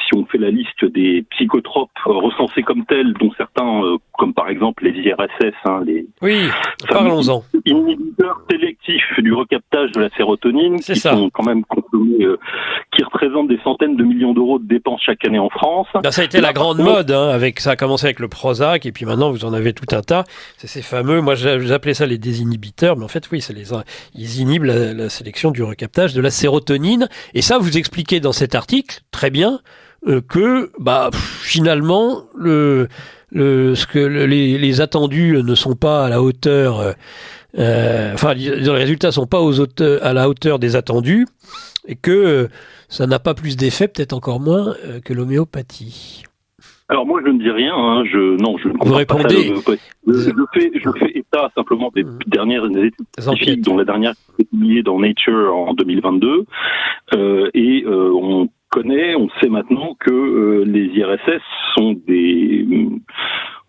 si on fait la liste des psychotropes euh, recensés comme tels, dont certains, euh, comme par exemple les IRSS, hein, les Oui, parlons-en. inhibiteurs sélectifs du recaptage de la sérotonine, qui ça. sont quand même consommés, euh, qui représentent des centaines de millions d'euros de dépenses chaque année en France. Ben, ça a été la grande mode, hein, avec ça a commencé avec le Prozac, et puis maintenant vous en avez tout un tas. C'est ces fameux, moi j'a- j'appelais ça les désinhibiteurs, mais en fait oui, c'est les, ils inhibent la, sélection du recaptage de la sérotonine. Et ça, vous expliquez dans cet article très bien euh, que bah finalement le, ce que le- les, attendus ne sont pas à la hauteur. euh, euh, enfin, les résultats sont pas à la hauteur des attendus, et que euh, ça n'a pas plus d'effet, peut-être encore moins que l'homéopathie. Alors moi je ne dis rien, hein, je non je ne compare pas ça répondez. Je, je fais je fais état simplement des Mmh. dernières études scientifiques, dont la dernière est publiée dans Nature en 2022, euh, et euh, on connaît, on sait maintenant que euh, les IRSS sont des,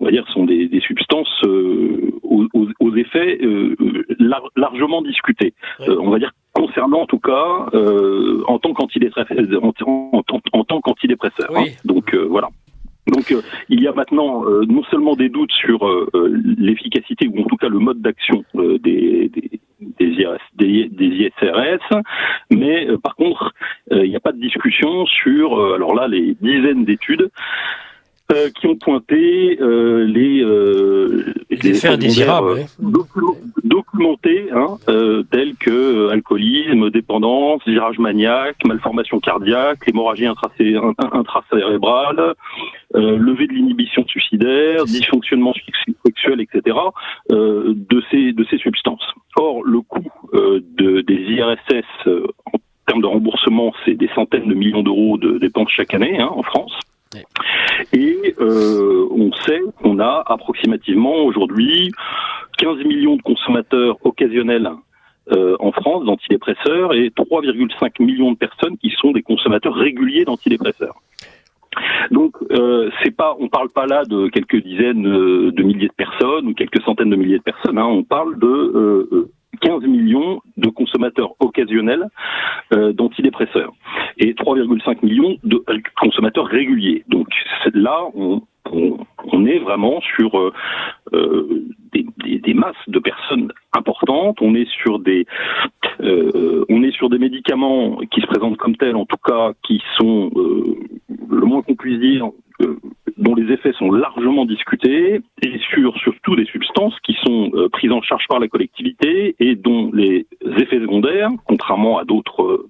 on va dire, sont des, des substances euh, aux, aux- aux effets euh, lar- largement discutés. Euh, on va dire concernant en tout cas euh, en tant qu'antidépresseur, en, en- en- en tant qu'antidépresseur. Oui. hein. Donc euh, voilà. Donc euh, il y a maintenant euh, non seulement des doutes sur euh, euh, l'efficacité ou en tout cas le mode d'action euh, des, des, des, des, des ISRS, mais euh, par contre euh, il n'y a pas de discussion sur euh, alors là les dizaines d'études euh, qui ont pointé euh, les, euh, Les effets secondaires, indésirables, euh, docu- documentés, hein, euh, tels que euh, alcoolisme, dépendance, virage maniaque, malformation cardiaque, hémorragie intracé- in- intracérébrale, euh, levée de l'inhibition suicidaire, dysfonctionnement sexuel, etc. euh, de ces de ces substances. Or, le coût euh, de, des l'IRSS, en termes de remboursement, c'est des centaines de millions d'euros de dépenses chaque année hein, en France. Et on sait qu'on a approximativement aujourd'hui 15 millions de consommateurs occasionnels euh, en France d'antidépresseurs et 3,5 millions de personnes qui sont des consommateurs réguliers d'antidépresseurs. Donc, euh, c'est pas, on parle pas là de quelques dizaines euh, de milliers de personnes ou quelques centaines de milliers de personnes. Hein, on parle de 15 euh, millions de consommateurs occasionnels d'antidépresseurs et 3,5 millions de consommateurs réguliers. Donc là, on, est vraiment sur euh, euh, des, masses de personnes importantes. On est sur des euh, on est sur des médicaments qui se présentent comme tels, en tout cas, qui sont le moins qu'on puisse dire dont les effets sont largement discutés et sur surtout des substances qui sont prises en charge par la collectivité et dont les effets secondaires, contrairement à d'autres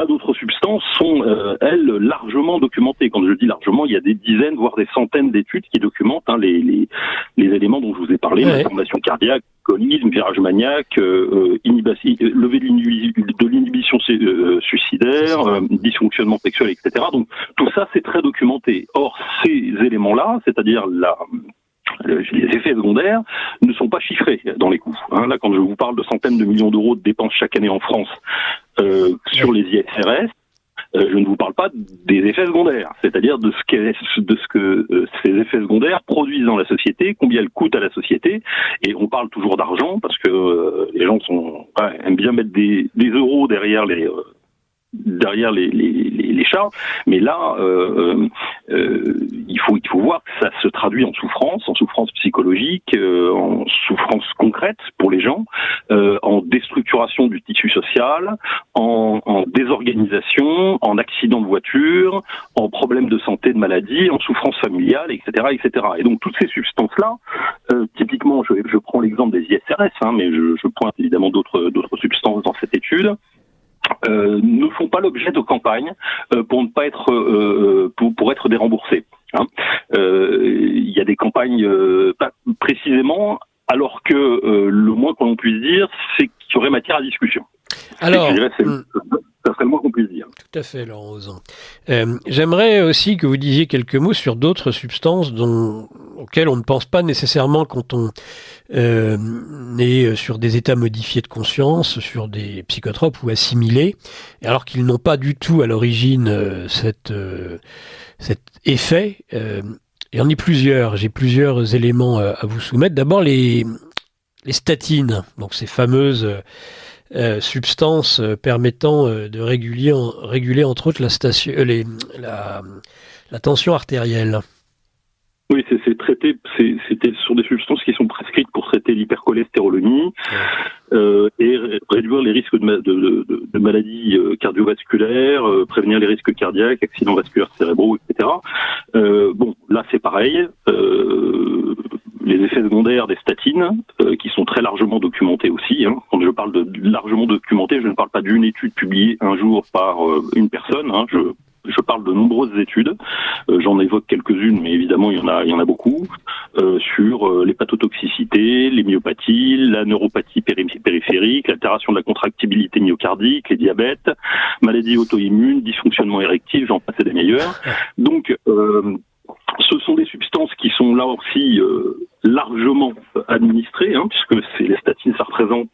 à d'autres substances sont, euh, elles, largement documentées. Quand je dis largement, il y a des dizaines, voire des centaines d'études qui documentent hein, les, les, les, éléments dont je vous ai parlé, ouais. formation cardiaque, alcoolisme, virage maniaque, euh, euh levée de l'inhibition euh, suicidaire, dysfonctionnement sexuel, etc. Donc tout ça, c'est très documenté. Or, ces éléments-là, c'est-à-dire la les effets secondaires ne sont pas chiffrés dans les coûts. Hein. Là, quand je vous parle de centaines de millions d'euros de dépenses chaque année en France euh, sur les ISRS, euh, je ne vous parle pas des effets secondaires, c'est-à-dire de ce, de ce que euh, ces effets secondaires produisent dans la société, combien elles coûtent à la société, et on parle toujours d'argent parce que les gens sont aiment bien mettre des, des euros derrière les derrière les, les, les. Mais là, euh, euh, il faut il faut voir que ça se traduit en souffrance, en souffrance psychologique, euh, en souffrance concrète pour les gens, euh, en déstructuration du tissu social, en, en, désorganisation, en accident de voiture, en problème de santé, de maladie, en souffrance familiale, etc., etc. Et donc toutes ces substances là, euh, typiquement, je, je prends l'exemple des ISRS, hein, mais je, je pointe évidemment d'autres substances dans cette étude. Euh, ne font pas l'objet de campagnes euh, pour ne pas être euh, pour, pour être déremboursés. Hein. Il y a des campagnes pas précisément, alors que le moins qu'on puisse dire, c'est qu'il y aurait matière à discussion. Alors, ça serait le moins qu'on puisse dire. Tout à fait, Laurent Euh, J'aimerais aussi que vous disiez quelques mots sur d'autres substances dont, auxquelles on ne pense pas nécessairement quand on euh, est sur des états modifiés de conscience, sur des psychotropes ou assimilés, alors qu'ils n'ont pas du tout à l'origine euh, euh, cet effet. Euh, il y en a plusieurs, j'ai plusieurs éléments à vous soumettre. D'abord les, statines, donc ces fameuses euh, substances euh, permettant euh, de réguler, entre autres la tension artérielle. Oui, c'est traité, c'était sur des substances qui sont prescrites pour traiter l'hypercholestérolémie euh, et réduire les risques de, de, de, de maladies cardiovasculaires, euh, prévenir les risques cardiaques, accidents vasculaires cérébraux, etc. Euh, bon, là c'est pareil. Euh, les effets secondaires des statines, euh, qui sont très largement documentés aussi. Hein. Quand je parle de largement documentés, je ne parle pas d'une étude publiée un jour par euh, une personne. Hein. Je, je parle de nombreuses études. Euh, j'en évoque quelques-unes, mais évidemment il y en a, il y en a beaucoup sur l'hépatotoxicité, les myopathies, la neuropathie périphérique, l'altération de la contractibilité myocardique, les diabètes, maladies auto-immunes, dysfonctionnement érectif, j'en passe des meilleurs. Donc ce sont des substances qui sont là aussi euh, largement administrées, hein, puisque c'est les statines, ça représente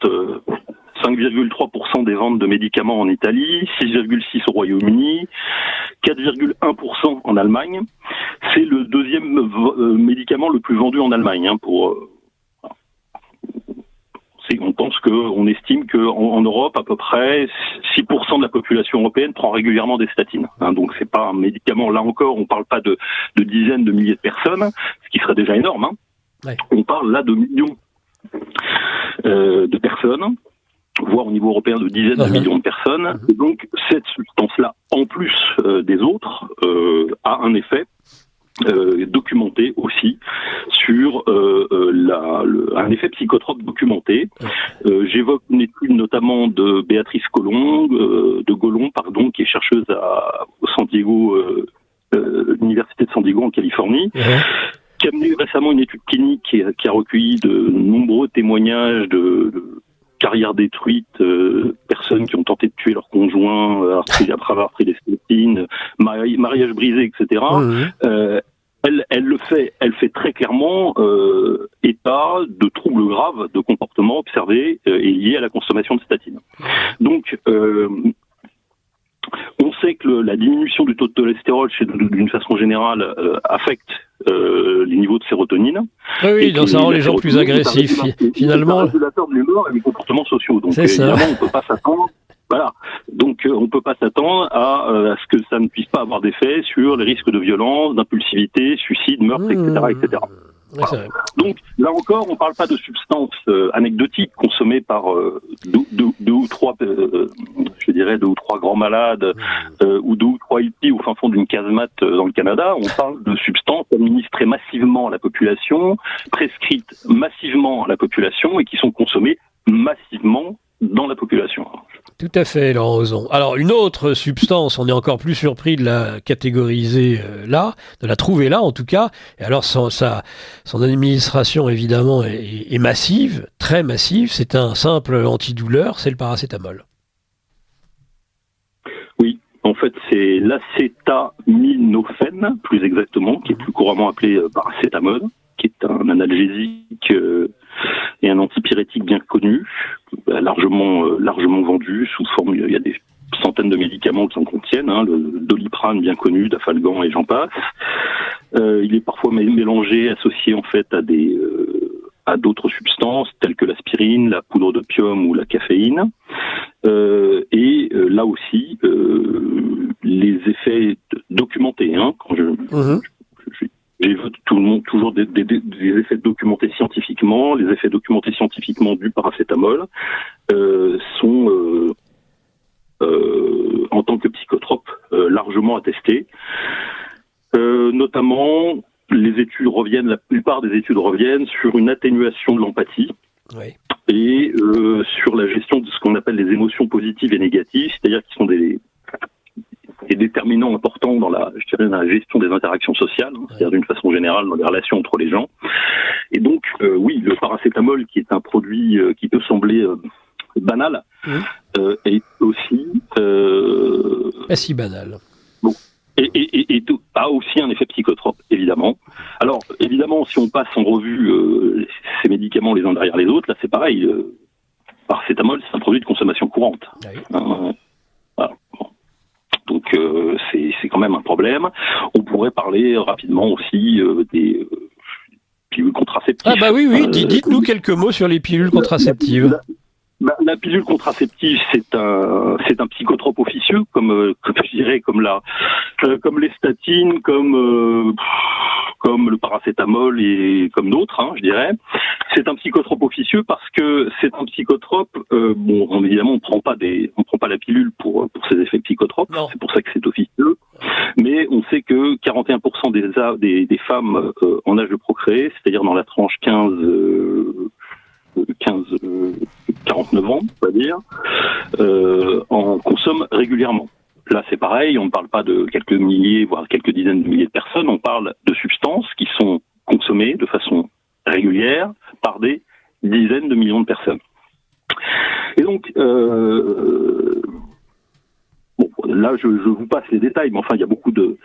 5,3% euh, des ventes de médicaments en Italie, 6,6% au Royaume-Uni, 4,1% en Allemagne. C'est le deuxième euh, médicament le plus vendu en Allemagne hein, pour on pense qu'on estime qu'en en, Europe, à peu près 6% de la population européenne prend régulièrement des statines. Hein, donc c'est pas un médicament. Là encore, on parle pas de, de, dizaines de milliers de personnes, ce qui serait déjà énorme. Hein. Ouais. On parle là de millions euh, de personnes voire au niveau européen de dizaines de millions de personnes. Et donc cette substance-là, en plus euh, des autres, euh, a un effet euh, documenté aussi sur euh, euh, la, le, un effet psychotrope documenté. Euh, J'évoque une étude notamment de Béatrice Colomb, euh, de Golon, pardon, qui est chercheuse à San Diego, l'université de San Diego en Californie. qui a mené récemment une étude clinique qui, qui a recueilli de nombreux témoignages de, de carrière détruite, personnes qui ont tenté de tuer leur conjoint [LAUGHS] après avoir pris des stétines, mariage brisé, etc. Elle, elle, le fait, elle fait très clairement euh, état de troubles graves de comportement observés et liés à la consommation de statine. Donc, euh, on sait que la diminution du taux de cholestérol, d'une façon générale, euh, affecte euh, les niveaux de sérotonine. Oui, oui donc ça rend les gens plus agressifs, finalement. C'est régulateur de l'humeur et des comportements sociaux. Donc, évidemment, on peut pas s'attendre voilà. Donc on ne peut pas s'attendre à, à, ce que ça ne puisse pas avoir d'effet sur les risques de violence, d'impulsivité, suicide, meurtre, etc., etc. Donc là encore, on ne parle pas de substances euh, anecdotiques consommées par euh, deux, ou trois, euh, je dirais deux ou trois grands malades ou deux ou trois hippies au fin fond d'une casemate dans le Canada. On parle de substances administrées massivement à la population, prescrites massivement à la population et qui sont consommées massivement dans la population. Tout à fait, Laurent Ozon. Alors, une autre substance, on est encore plus surpris de la catégoriser euh, là, de la trouver là en tout cas. Et alors, son, administration, évidemment, est, est massive, très massive. C'est un simple antidouleur, c'est le paracétamol. Oui, en fait, c'est l'acétaminophène, plus exactement, qui est plus couramment appelé euh, paracétamol, qui est un analgésique euh, et un antipyrétique bien connu, euh, largement euh, largement vendu sous forme. Il y a des centaines de médicaments qui en contiennent, hein, le doliprane bien connu, dafalgan et j'en passe. Euh, il est parfois mélangé, associé en fait à des à d'autres substances telles que l'aspirine, la poudre d'opium ou la caféine. et là aussi, les effets documentés. Hein, quand je, mmh j'évoque tout le monde toujours des, des, des, effets documentés scientifiquement. Les effets documentés scientifiquement du paracétamol euh, sont euh, euh, en tant que psychotrope euh, largement attestés. Euh, notamment, les études reviennent, la plupart des études reviennent sur une atténuation de l'empathie. Oui. Et euh, sur la gestion de ce qu'on appelle les émotions positives et négatives, c'est-à-dire qui sont des, est déterminant important dans la, je dirais, dans la gestion des interactions sociales, hein, c'est-à-dire d'une façon générale dans les relations entre les gens. Et donc, euh, oui, le paracétamol, qui est un produit euh, qui peut sembler euh, banal, est aussi pas si banal. Bon. Et, et, et, a aussi un effet psychotrope, évidemment. Alors, évidemment, si on passe en revue ces médicaments les uns derrière les autres, là, c'est pareil. Euh, paracétamol, c'est un produit de consommation courante. Hein, donc euh, c'est quand même un problème. On pourrait parler rapidement aussi euh, des euh, pilules contraceptives. Ah bah oui, oui, dites-nous quelques mots sur les pilules contraceptives. La, la, pilule contraceptive, c'est un, c'est un psychotrope officieux, comme, [LAUGHS] comme je dirais, comme la, comme les statines, comme, comme le paracétamol et comme d'autres, hein, je dirais. C'est un psychotrope officieux parce que c'est un psychotrope. Euh, bon, on, évidemment, on prend pas des, on prend pas la pilule pour pour ses effets psychotropes. C'est pour ça que c'est officieux. Mais on sait que 41% des, des, des femmes euh, en âge de procréer, c'est-à-dire dans la tranche 15 15 49 ans, on va dire, euh, en consomment régulièrement. Là, c'est pareil, on ne parle pas de quelques milliers, voire quelques dizaines de milliers de personnes, on parle de substances qui sont consommées de façon régulière par des dizaines de millions de personnes. Et donc, euh, là, je, vous passe les détails, mais enfin, il y a beaucoup de,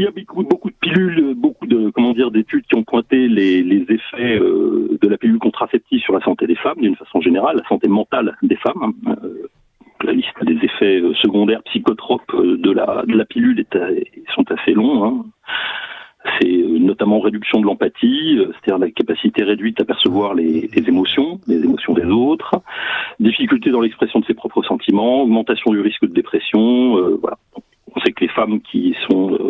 il y a beaucoup, de pilules, beaucoup de comment dire d'études qui ont pointé les, effets euh, de la pilule contraceptive sur la santé des femmes, d'une façon générale, la santé mentale des femmes. Hein. Euh, la liste des effets euh, secondaires psychotropes de la, de la pilule est, sont assez longs. Hein. C'est notamment réduction de l'empathie, c'est-à-dire la capacité réduite à percevoir les, émotions, les émotions des autres, difficulté dans l'expression de ses propres sentiments, augmentation du risque de dépression. On sait que les femmes qui sont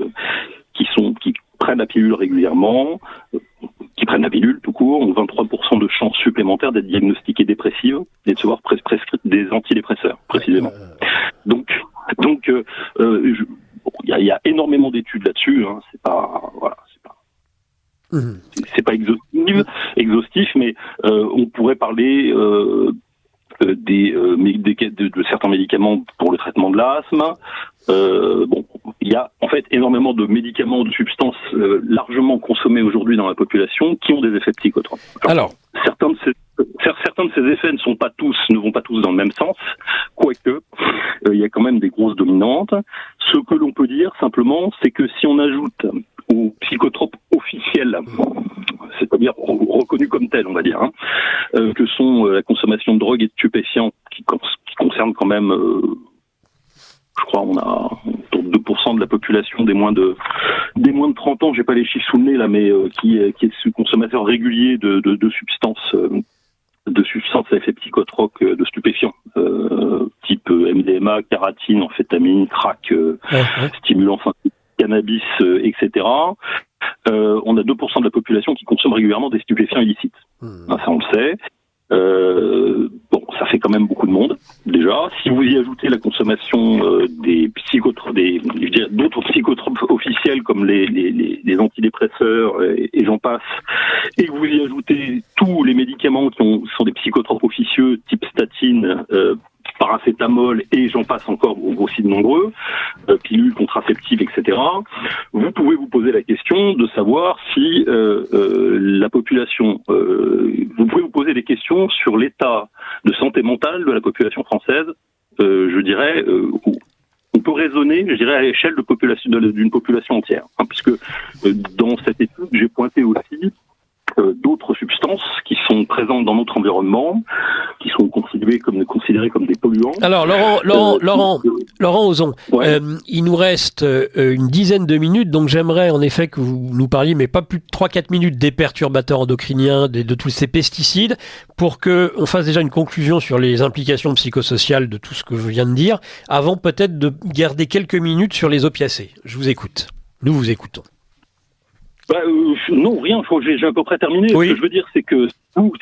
qui sont qui prennent la pilule régulièrement, qui prennent la pilule tout court, ont 23% de chances supplémentaires d'être diagnostiquées dépressives et de se voir prescrites des antidépresseurs, précisément. Donc, donc, euh, euh, il y, a, énormément d'études là-dessus. Hein, c'est pas, voilà, c'est pas, mmh. c'est pas exhaustif, exhaustif, mais euh, on pourrait parler des, de, de, certains médicaments pour le traitement de l'asthme. Euh, bon, il y a en fait énormément de médicaments, de substances euh, largement consommées aujourd'hui dans la population qui ont des effets psychotropes. Alors, certains de ces certains de ces effets ne sont pas tous, ne vont pas tous dans le même sens, quoique euh, il y a quand même des grosses dominantes. Ce que l'on peut dire simplement, c'est que si on ajoute aux psychotropes officiels, c'est-à-dire reconnus comme tels, on va dire, hein, euh, que sont euh, la consommation de drogue et de stupéfiants, qui, qui concernent quand même je crois on a autour de 2% de la population des moins de des moins de 30 ans, j'ai pas les chiffres sous le nez là, mais qui, qui est consommateur régulier de, de, de substances de substances à effet psychotrope euh, de stupéfiants, euh, type euh, MDMA, kératine, amphétamine, crack, euh, stimulant cannabis, etc. on a 2% de la population qui consomme régulièrement des stupéfiants illicites. Hmm. Ça, on le sait. Euh, bon, ça fait quand même beaucoup de monde déjà. Si vous y ajoutez la consommation euh, des psychotropes, des d'autres psychotropes officiels comme les, les, les antidépresseurs et, j'en passe, et que vous y ajoutez tous les médicaments qui ont, sont des psychotropes officieux type statine, euh, paracétamol et j'en passe encore aussi de nombreux, euh, pilules contraceptives, etc. Vous pouvez vous poser la question de savoir si euh, euh, la population, vous pouvez vous poser des questions sur l'état de santé mentale de la population française. je dirais, on peut raisonner, je dirais, à l'échelle d'une population entière, hein, puisque dans cette étude, j'ai pointé aussi euh, d'autres substances qui sont présentes dans notre environnement, qui sont considérées comme, considérées comme des polluants. Alors Laurent, Laurent, euh, Laurent, Laurent Ozon, euh, il nous reste une dizaine de minutes, donc j'aimerais en effet que vous nous parliez, mais pas plus de 3-4 minutes des perturbateurs endocriniens, de, de tous ces pesticides, pour que on fasse déjà une conclusion sur les implications psychosociales de tout ce que je viens de dire, avant peut-être de garder quelques minutes sur les opiacés. Je vous écoute. Nous vous écoutons. Bah, euh, non, rien. J'ai à peu près terminé. Ce que je veux dire, c'est que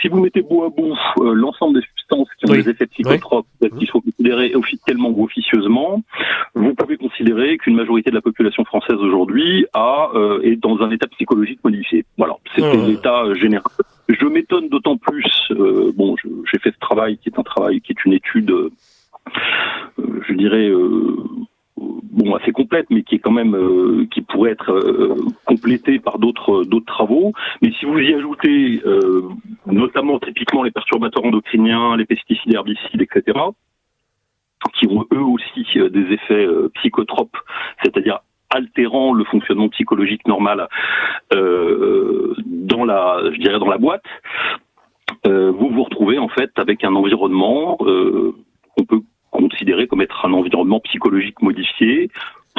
si vous mettez bout à bout euh, l'ensemble des substances qui ont des effets psychotropes, qu'il faut considérer officiellement ou officieusement, vous pouvez considérer qu'une majorité de la population française aujourd'hui a euh, est dans un état psychologique modifié. Voilà, c'est l'état général. Je m'étonne d'autant plus. bon, j'ai fait ce travail qui est un travail qui est une étude, je dirais bon assez complète, mais qui est quand même euh, qui pourrait être euh, complétée par d'autres d'autres travaux. Mais si vous y ajoutez euh, notamment typiquement les perturbateurs endocriniens, les pesticides, herbicides, etc., qui ont eux aussi des effets psychotropes, c'est-à-dire altérant le fonctionnement psychologique normal dans la je dirais dans la boîte, vous vous retrouvez en fait avec un environnement qu'on peut considéré comme être un environnement psychologique modifié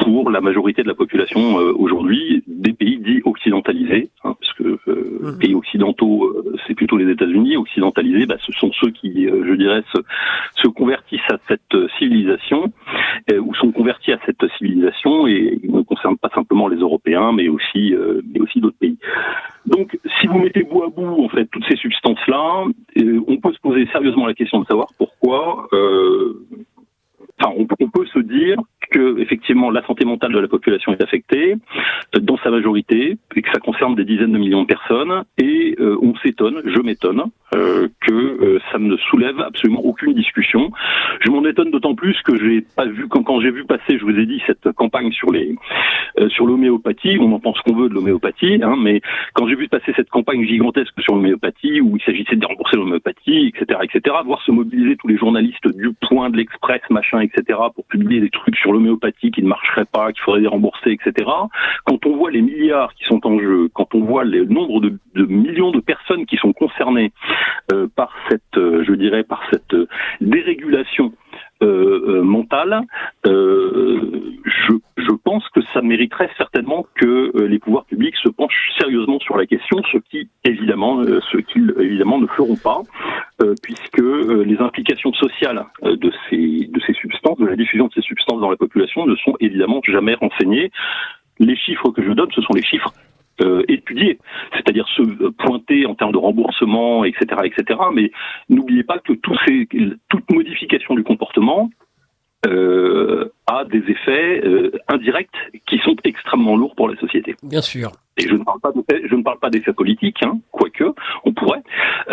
pour la majorité de la population euh, aujourd'hui des pays dits occidentalisés, hein, parce que euh, mmh. pays occidentaux, euh, c'est plutôt les États-Unis, occidentalisés, bah, ce sont ceux qui, je dirais, se, se, convertissent à cette civilisation ou sont convertis à cette civilisation et ne concernent pas simplement les Européens, mais aussi, mais aussi d'autres pays. Donc, si vous mettez bout à bout en fait toutes ces substances-là, on peut se poser sérieusement la question de savoir pourquoi. Enfin, on, on peut se dire que effectivement la santé mentale de la population est affectée euh, dans sa majorité et que ça concerne des dizaines de millions de personnes et euh, on s'étonne, je m'étonne euh, que euh, ça ne soulève absolument aucune discussion. Je m'en étonne d'autant plus que j'ai pas vu quand, quand j'ai vu passer, je vous ai dit cette campagne sur les sur l'homéopathie, on en pense qu'on veut de l'homéopathie, hein, mais quand j'ai vu passer cette campagne gigantesque sur l'homéopathie où il s'agissait de rembourser l'homéopathie, etc., etc., voir se mobiliser tous les journalistes du Point, de l'Express, machin, etc., pour publier des trucs sur l'homéopathie qui ne marcherait pas, qu'il faudrait les rembourser, etc. Quand on voit les milliards qui sont en jeu, quand on voit le nombre de, millions de personnes qui sont concernées euh, par cette, euh, je dirais, par cette euh, dérégulation mentale, je, je, pense que ça mériterait certainement que les pouvoirs publics se penchent sérieusement sur la question, ce qui évidemment, ce qu'ils évidemment ne feront pas, puisque les implications sociales de ces de ces substances, de la diffusion de ces substances dans la population, ne sont évidemment jamais renseignées. Les chiffres que je donne, ce sont les chiffres euh, étudier, c'est-à-dire se pointer en termes de remboursement, etc., etc. Mais n'oubliez pas que ces, toute modification du comportement euh, a des effets euh, indirects qui sont extrêmement lourds pour la société. Bien sûr. Et je ne parle pas d'effets, je ne parle pas d'effets politiques, hein, quoique on pourrait,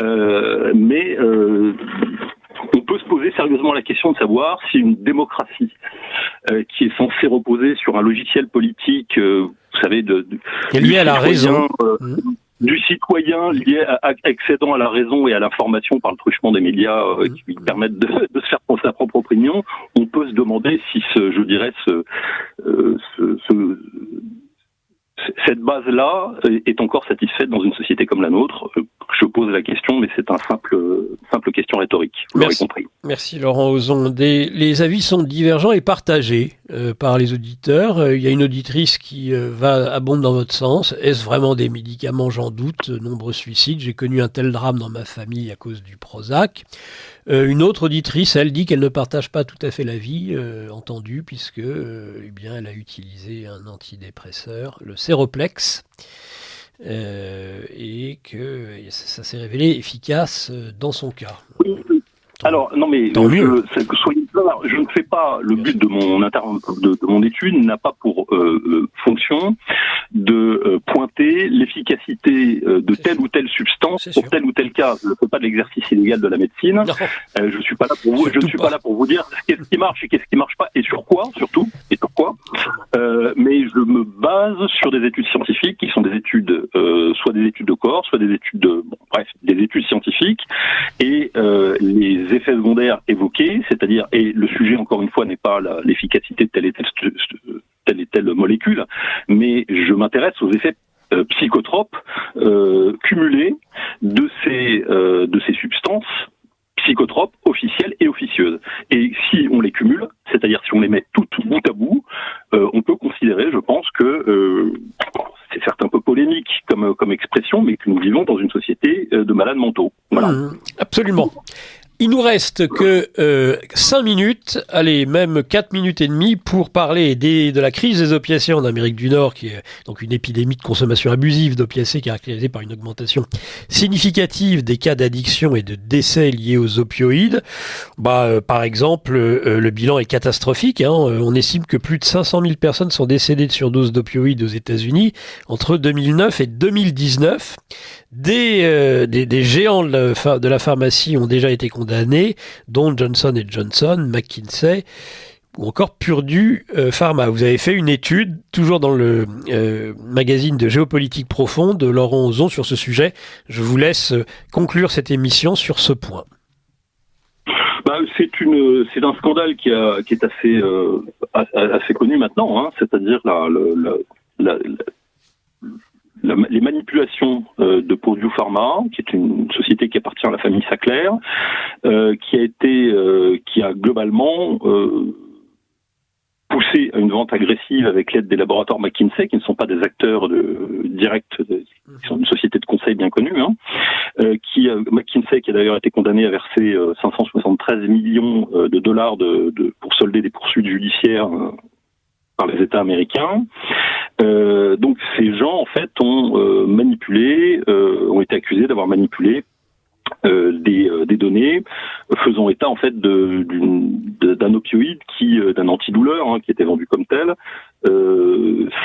euh, mais on peut se poser sérieusement la question de savoir si une démocratie euh, qui est censée reposer sur un logiciel politique, euh, vous savez, de, de lié à la raison, euh, mmh. du citoyen lié à, accédant à la raison et à l'information par le truchement des médias euh, qui lui permettent de, de, se faire penser sa propre opinion, on peut se demander si ce, je dirais, ce, euh, ce, ce cette base-là est encore satisfaite dans une société comme la nôtre Je pose la question, mais c'est un simple, simple question rhétorique. Vous Merci. compris. Merci Laurent Ozon. Des, les avis sont divergents et partagés euh, par les auditeurs. Euh, il y a une auditrice qui euh, va abonde dans votre sens. Est-ce vraiment des médicaments? J'en doute. Nombreux suicides. J'ai connu un tel drame dans ma famille à cause du Prozac. Euh, une autre auditrice, elle dit qu'elle ne partage pas tout à fait l'avis euh, entendu puisque euh, eh bien, elle a utilisé un antidépresseur, le Séroplex, euh, et que ça, ça s'est révélé efficace euh, dans son cas. Alors non mais Tant euh, mieux. que soyez je ne fais pas le but de mon inter de, de mon étude n'a pas pour euh, euh, fonction de euh, pointer l'efficacité euh, de telle sûr. ou telle substance pour sûr. tel ou tel cas. Je ne fais pas de l'exercice illégal de la médecine. Je suis pas là pour vous. Je ne suis pas. pas là pour vous dire qu'est-ce qui marche et qu'est-ce qui marche pas et sur quoi surtout et sur quoi. Euh, mais je me base sur des études scientifiques qui sont des études, soit des études de corps, soit des études de, bon, bref, des études scientifiques et les effets secondaires évoqués, c'est-à-dire et le sujet encore une fois n'est pas l'efficacité de telle et telle, et molécule, mais je m'intéresse aux effets euh, psychotropes euh, cumulés de ces euh, de ces substances psychotropes officielles et officieuses. Et si on les cumule, c'est-à-dire si on les met toutes bout à bout, on peut considérer, je pense, que c'est certes un peu polémique comme, comme expression, mais que nous vivons dans une société de malades mentaux. Mmh, absolument. Il nous reste que euh, 5 minutes, allez, même 4 minutes et demie pour parler des, de la crise des opiacés en Amérique du Nord, qui est donc une épidémie de consommation abusive d'opiacés caractérisée par une augmentation significative des cas d'addiction et de décès liés aux opioïdes. Bah, euh, par exemple, euh, le bilan est catastrophique. Hein. Euh, On estime que plus de 500 000 personnes sont décédées de surdose d'opioïdes aux États-Unis entre 2009 et 2019. Des, euh, des, géants de la, pharmacie ont déjà été condamnés, dont Johnson Johnson, McKinsey ou encore Purdue euh, Pharma. Vous avez fait une étude, toujours dans le euh, magazine de géopolitique profonde de Laurent Ozon sur ce sujet. Je vous laisse conclure cette émission sur ce point. Bah, c'est un scandale qui, est assez, connu maintenant, hein, c'est-à-dire la- la- les manipulations euh, de Purdue Pharma, qui est une société qui appartient à la famille Sackler, euh, qui a été, euh, qui a globalement poussé à une vente agressive avec l'aide des laboratoires McKinsey, qui ne sont pas des acteurs de, directs, de- qui sont une société de conseil bien connue, hein, euh, qui McKinsey qui a d'ailleurs été condamné à verser euh, 573 millions de dollars de, de- pour solder des poursuites judiciaires par les États américains. Euh, donc ces gens en fait ont euh, manipulé, euh, ont été accusés d'avoir manipulé euh, des, euh, des données faisant état en fait d'un opioïde qui euh, d'un antidouleur hein, qui était vendu comme tel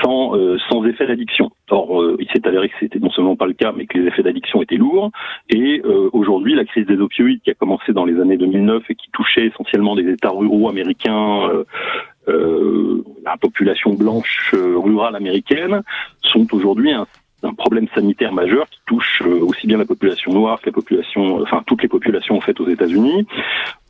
sans sans effet d'addiction. Or il s'est avéré que c'était non seulement pas le cas mais que les effets d'addiction étaient lourds et aujourd'hui la crise des opioïdes qui a commencé dans les années 2009 et qui touchait essentiellement des États ruraux américains la population blanche euh, rurale américaine sont aujourd'hui un, problème sanitaire majeur qui touche euh, aussi bien la population noire que la population, enfin toutes les populations en fait aux États-Unis.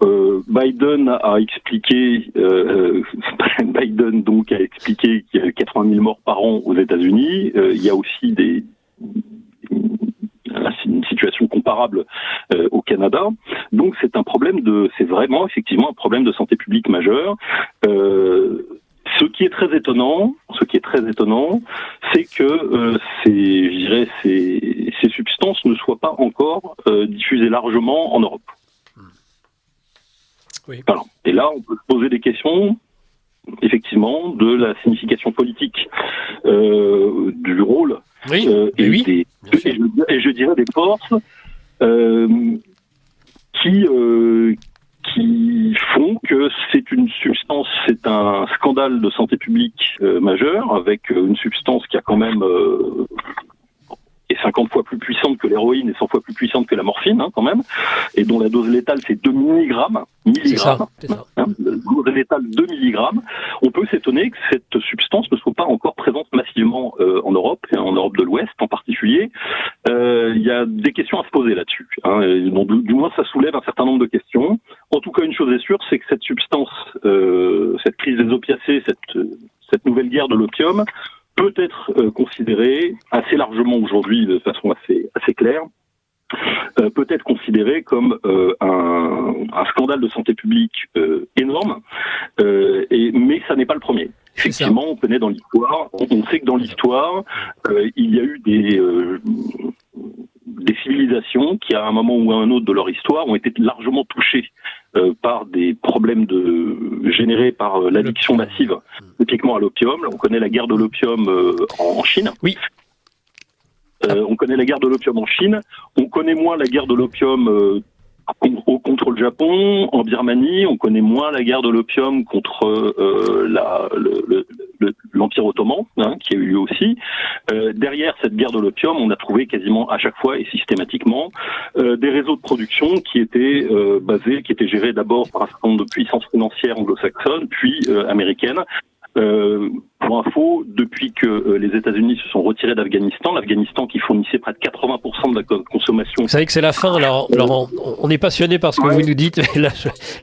Euh, Biden a expliqué, euh, euh, [LAUGHS] Biden donc a expliqué qu'il y a 80 000 morts par an aux États-Unis. Euh, il y a aussi des une situation comparable euh, au Canada. Donc c'est un problème de, c'est vraiment effectivement un problème de santé publique majeur. Euh, ce qui est très étonnant, ce qui est très étonnant, c'est que euh, ces, je dirais, ces, ces substances ne soient pas encore diffusées largement en Europe. Oui. Voilà. Et là, on peut se poser des questions, effectivement, de la signification politique euh, du rôle Oui, euh, et, oui, des- et je, et je dirais des forces euh, qui qui font que c'est une substance, c'est un scandale de santé publique euh, majeur avec une substance qui a quand même euh, est 50 fois plus puissante que l'héroïne et 100 fois plus puissante que la morphine, hein, quand même, et dont la dose létale c'est 2 mg. C'est ça, c'est ça. Hein, dose létale 2 mg. On peut s'étonner que cette substance ne soit pas encore présente massivement euh, en Europe, et en Europe de l'Ouest en particulier. Euh, Il y a des questions à se poser là-dessus. Hein, donc, du, moins, ça soulève un certain nombre de questions. En tout cas, une chose est sûre, c'est que cette substance, euh, cette crise des opiacés, cette, cette nouvelle guerre de l'opium, peut être considérée largement aujourd'hui, de façon assez, assez claire, euh, peut être considérée comme euh, un, un scandale de santé publique euh, énorme, et, mais ça n'est pas le premier. Effectivement, on connaît dans l'histoire, on, on sait que dans l'histoire, il y a eu des, des civilisations qui, à un moment ou à un autre de leur histoire, ont été largement touchées euh, par des problèmes de, générés par euh, l'addiction massive, typiquement à l'opium. On connaît la guerre de l'opium euh, en, en Chine. Oui. Euh, on connaît la guerre de l'opium en Chine. On connaît moins la guerre de l'opium euh, contre le Japon, en Birmanie. On connaît moins la guerre de l'opium contre euh, la- le- le- l'Empire ottoman, hein, qui a eu lieu aussi. Euh, derrière cette guerre de l'opium, on a trouvé quasiment à chaque fois et systématiquement euh, des réseaux de production qui étaient euh, basés, qui étaient gérés d'abord par un certain nombre de puissances financières anglo-saxonnes, puis euh, américaines. Euh, pour info, depuis que euh, les États-Unis se sont retirés d'Afghanistan, l'Afghanistan qui fournissait près de 80% de la co- consommation Vous savez que c'est la fin, alors, Laurent. On est passionné par ce que Ouais. vous nous dites, mais la,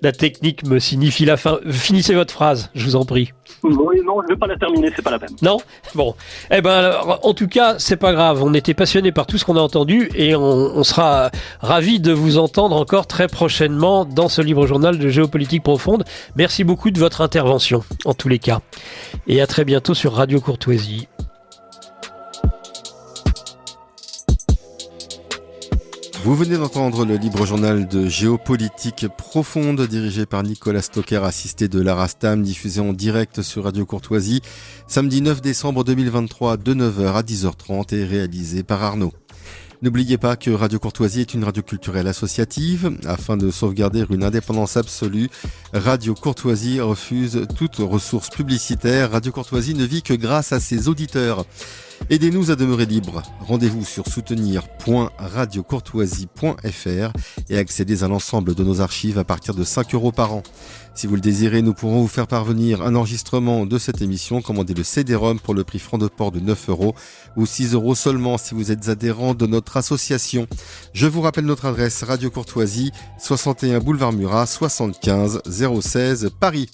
la technique me signifie la fin. Finissez votre phrase, je vous en prie. Oui, non, je vais pas la terminer, c'est pas la peine. Non? Bon. Eh ben, en tout cas, c'est pas grave. On était passionné par tout ce qu'on a entendu et on, on sera ravis de vous entendre encore très prochainement dans ce livre journal de géopolitique profonde. Merci beaucoup de votre intervention, en tous les cas. Et à très bientôt sur Radio Courtoisie. Vous venez d'entendre le libre journal de géopolitique profonde dirigé par Nicolas Stocker, assisté de Lara Stam, diffusé en direct sur Radio Courtoisie, samedi 9 décembre 2023 de 9h à 10h30 et réalisé par Arnaud. N'oubliez pas que Radio Courtoisie est une radio culturelle associative. Afin de sauvegarder une indépendance absolue, Radio Courtoisie refuse toute ressource publicitaire. Radio Courtoisie ne vit que grâce à ses auditeurs. Aidez-nous à demeurer libre. Rendez-vous sur soutenir.radiocourtoisie.fr et accédez à l'ensemble de nos archives à partir de 5 euros par an. Si vous le désirez, nous pourrons vous faire parvenir un enregistrement de cette émission. Commandez le CD-ROM pour le prix franc de port de 9 euros ou 6 euros seulement si vous êtes adhérent de notre association. Je vous rappelle notre adresse Radio Courtoisie, 61 boulevard Murat, 75 016 Paris.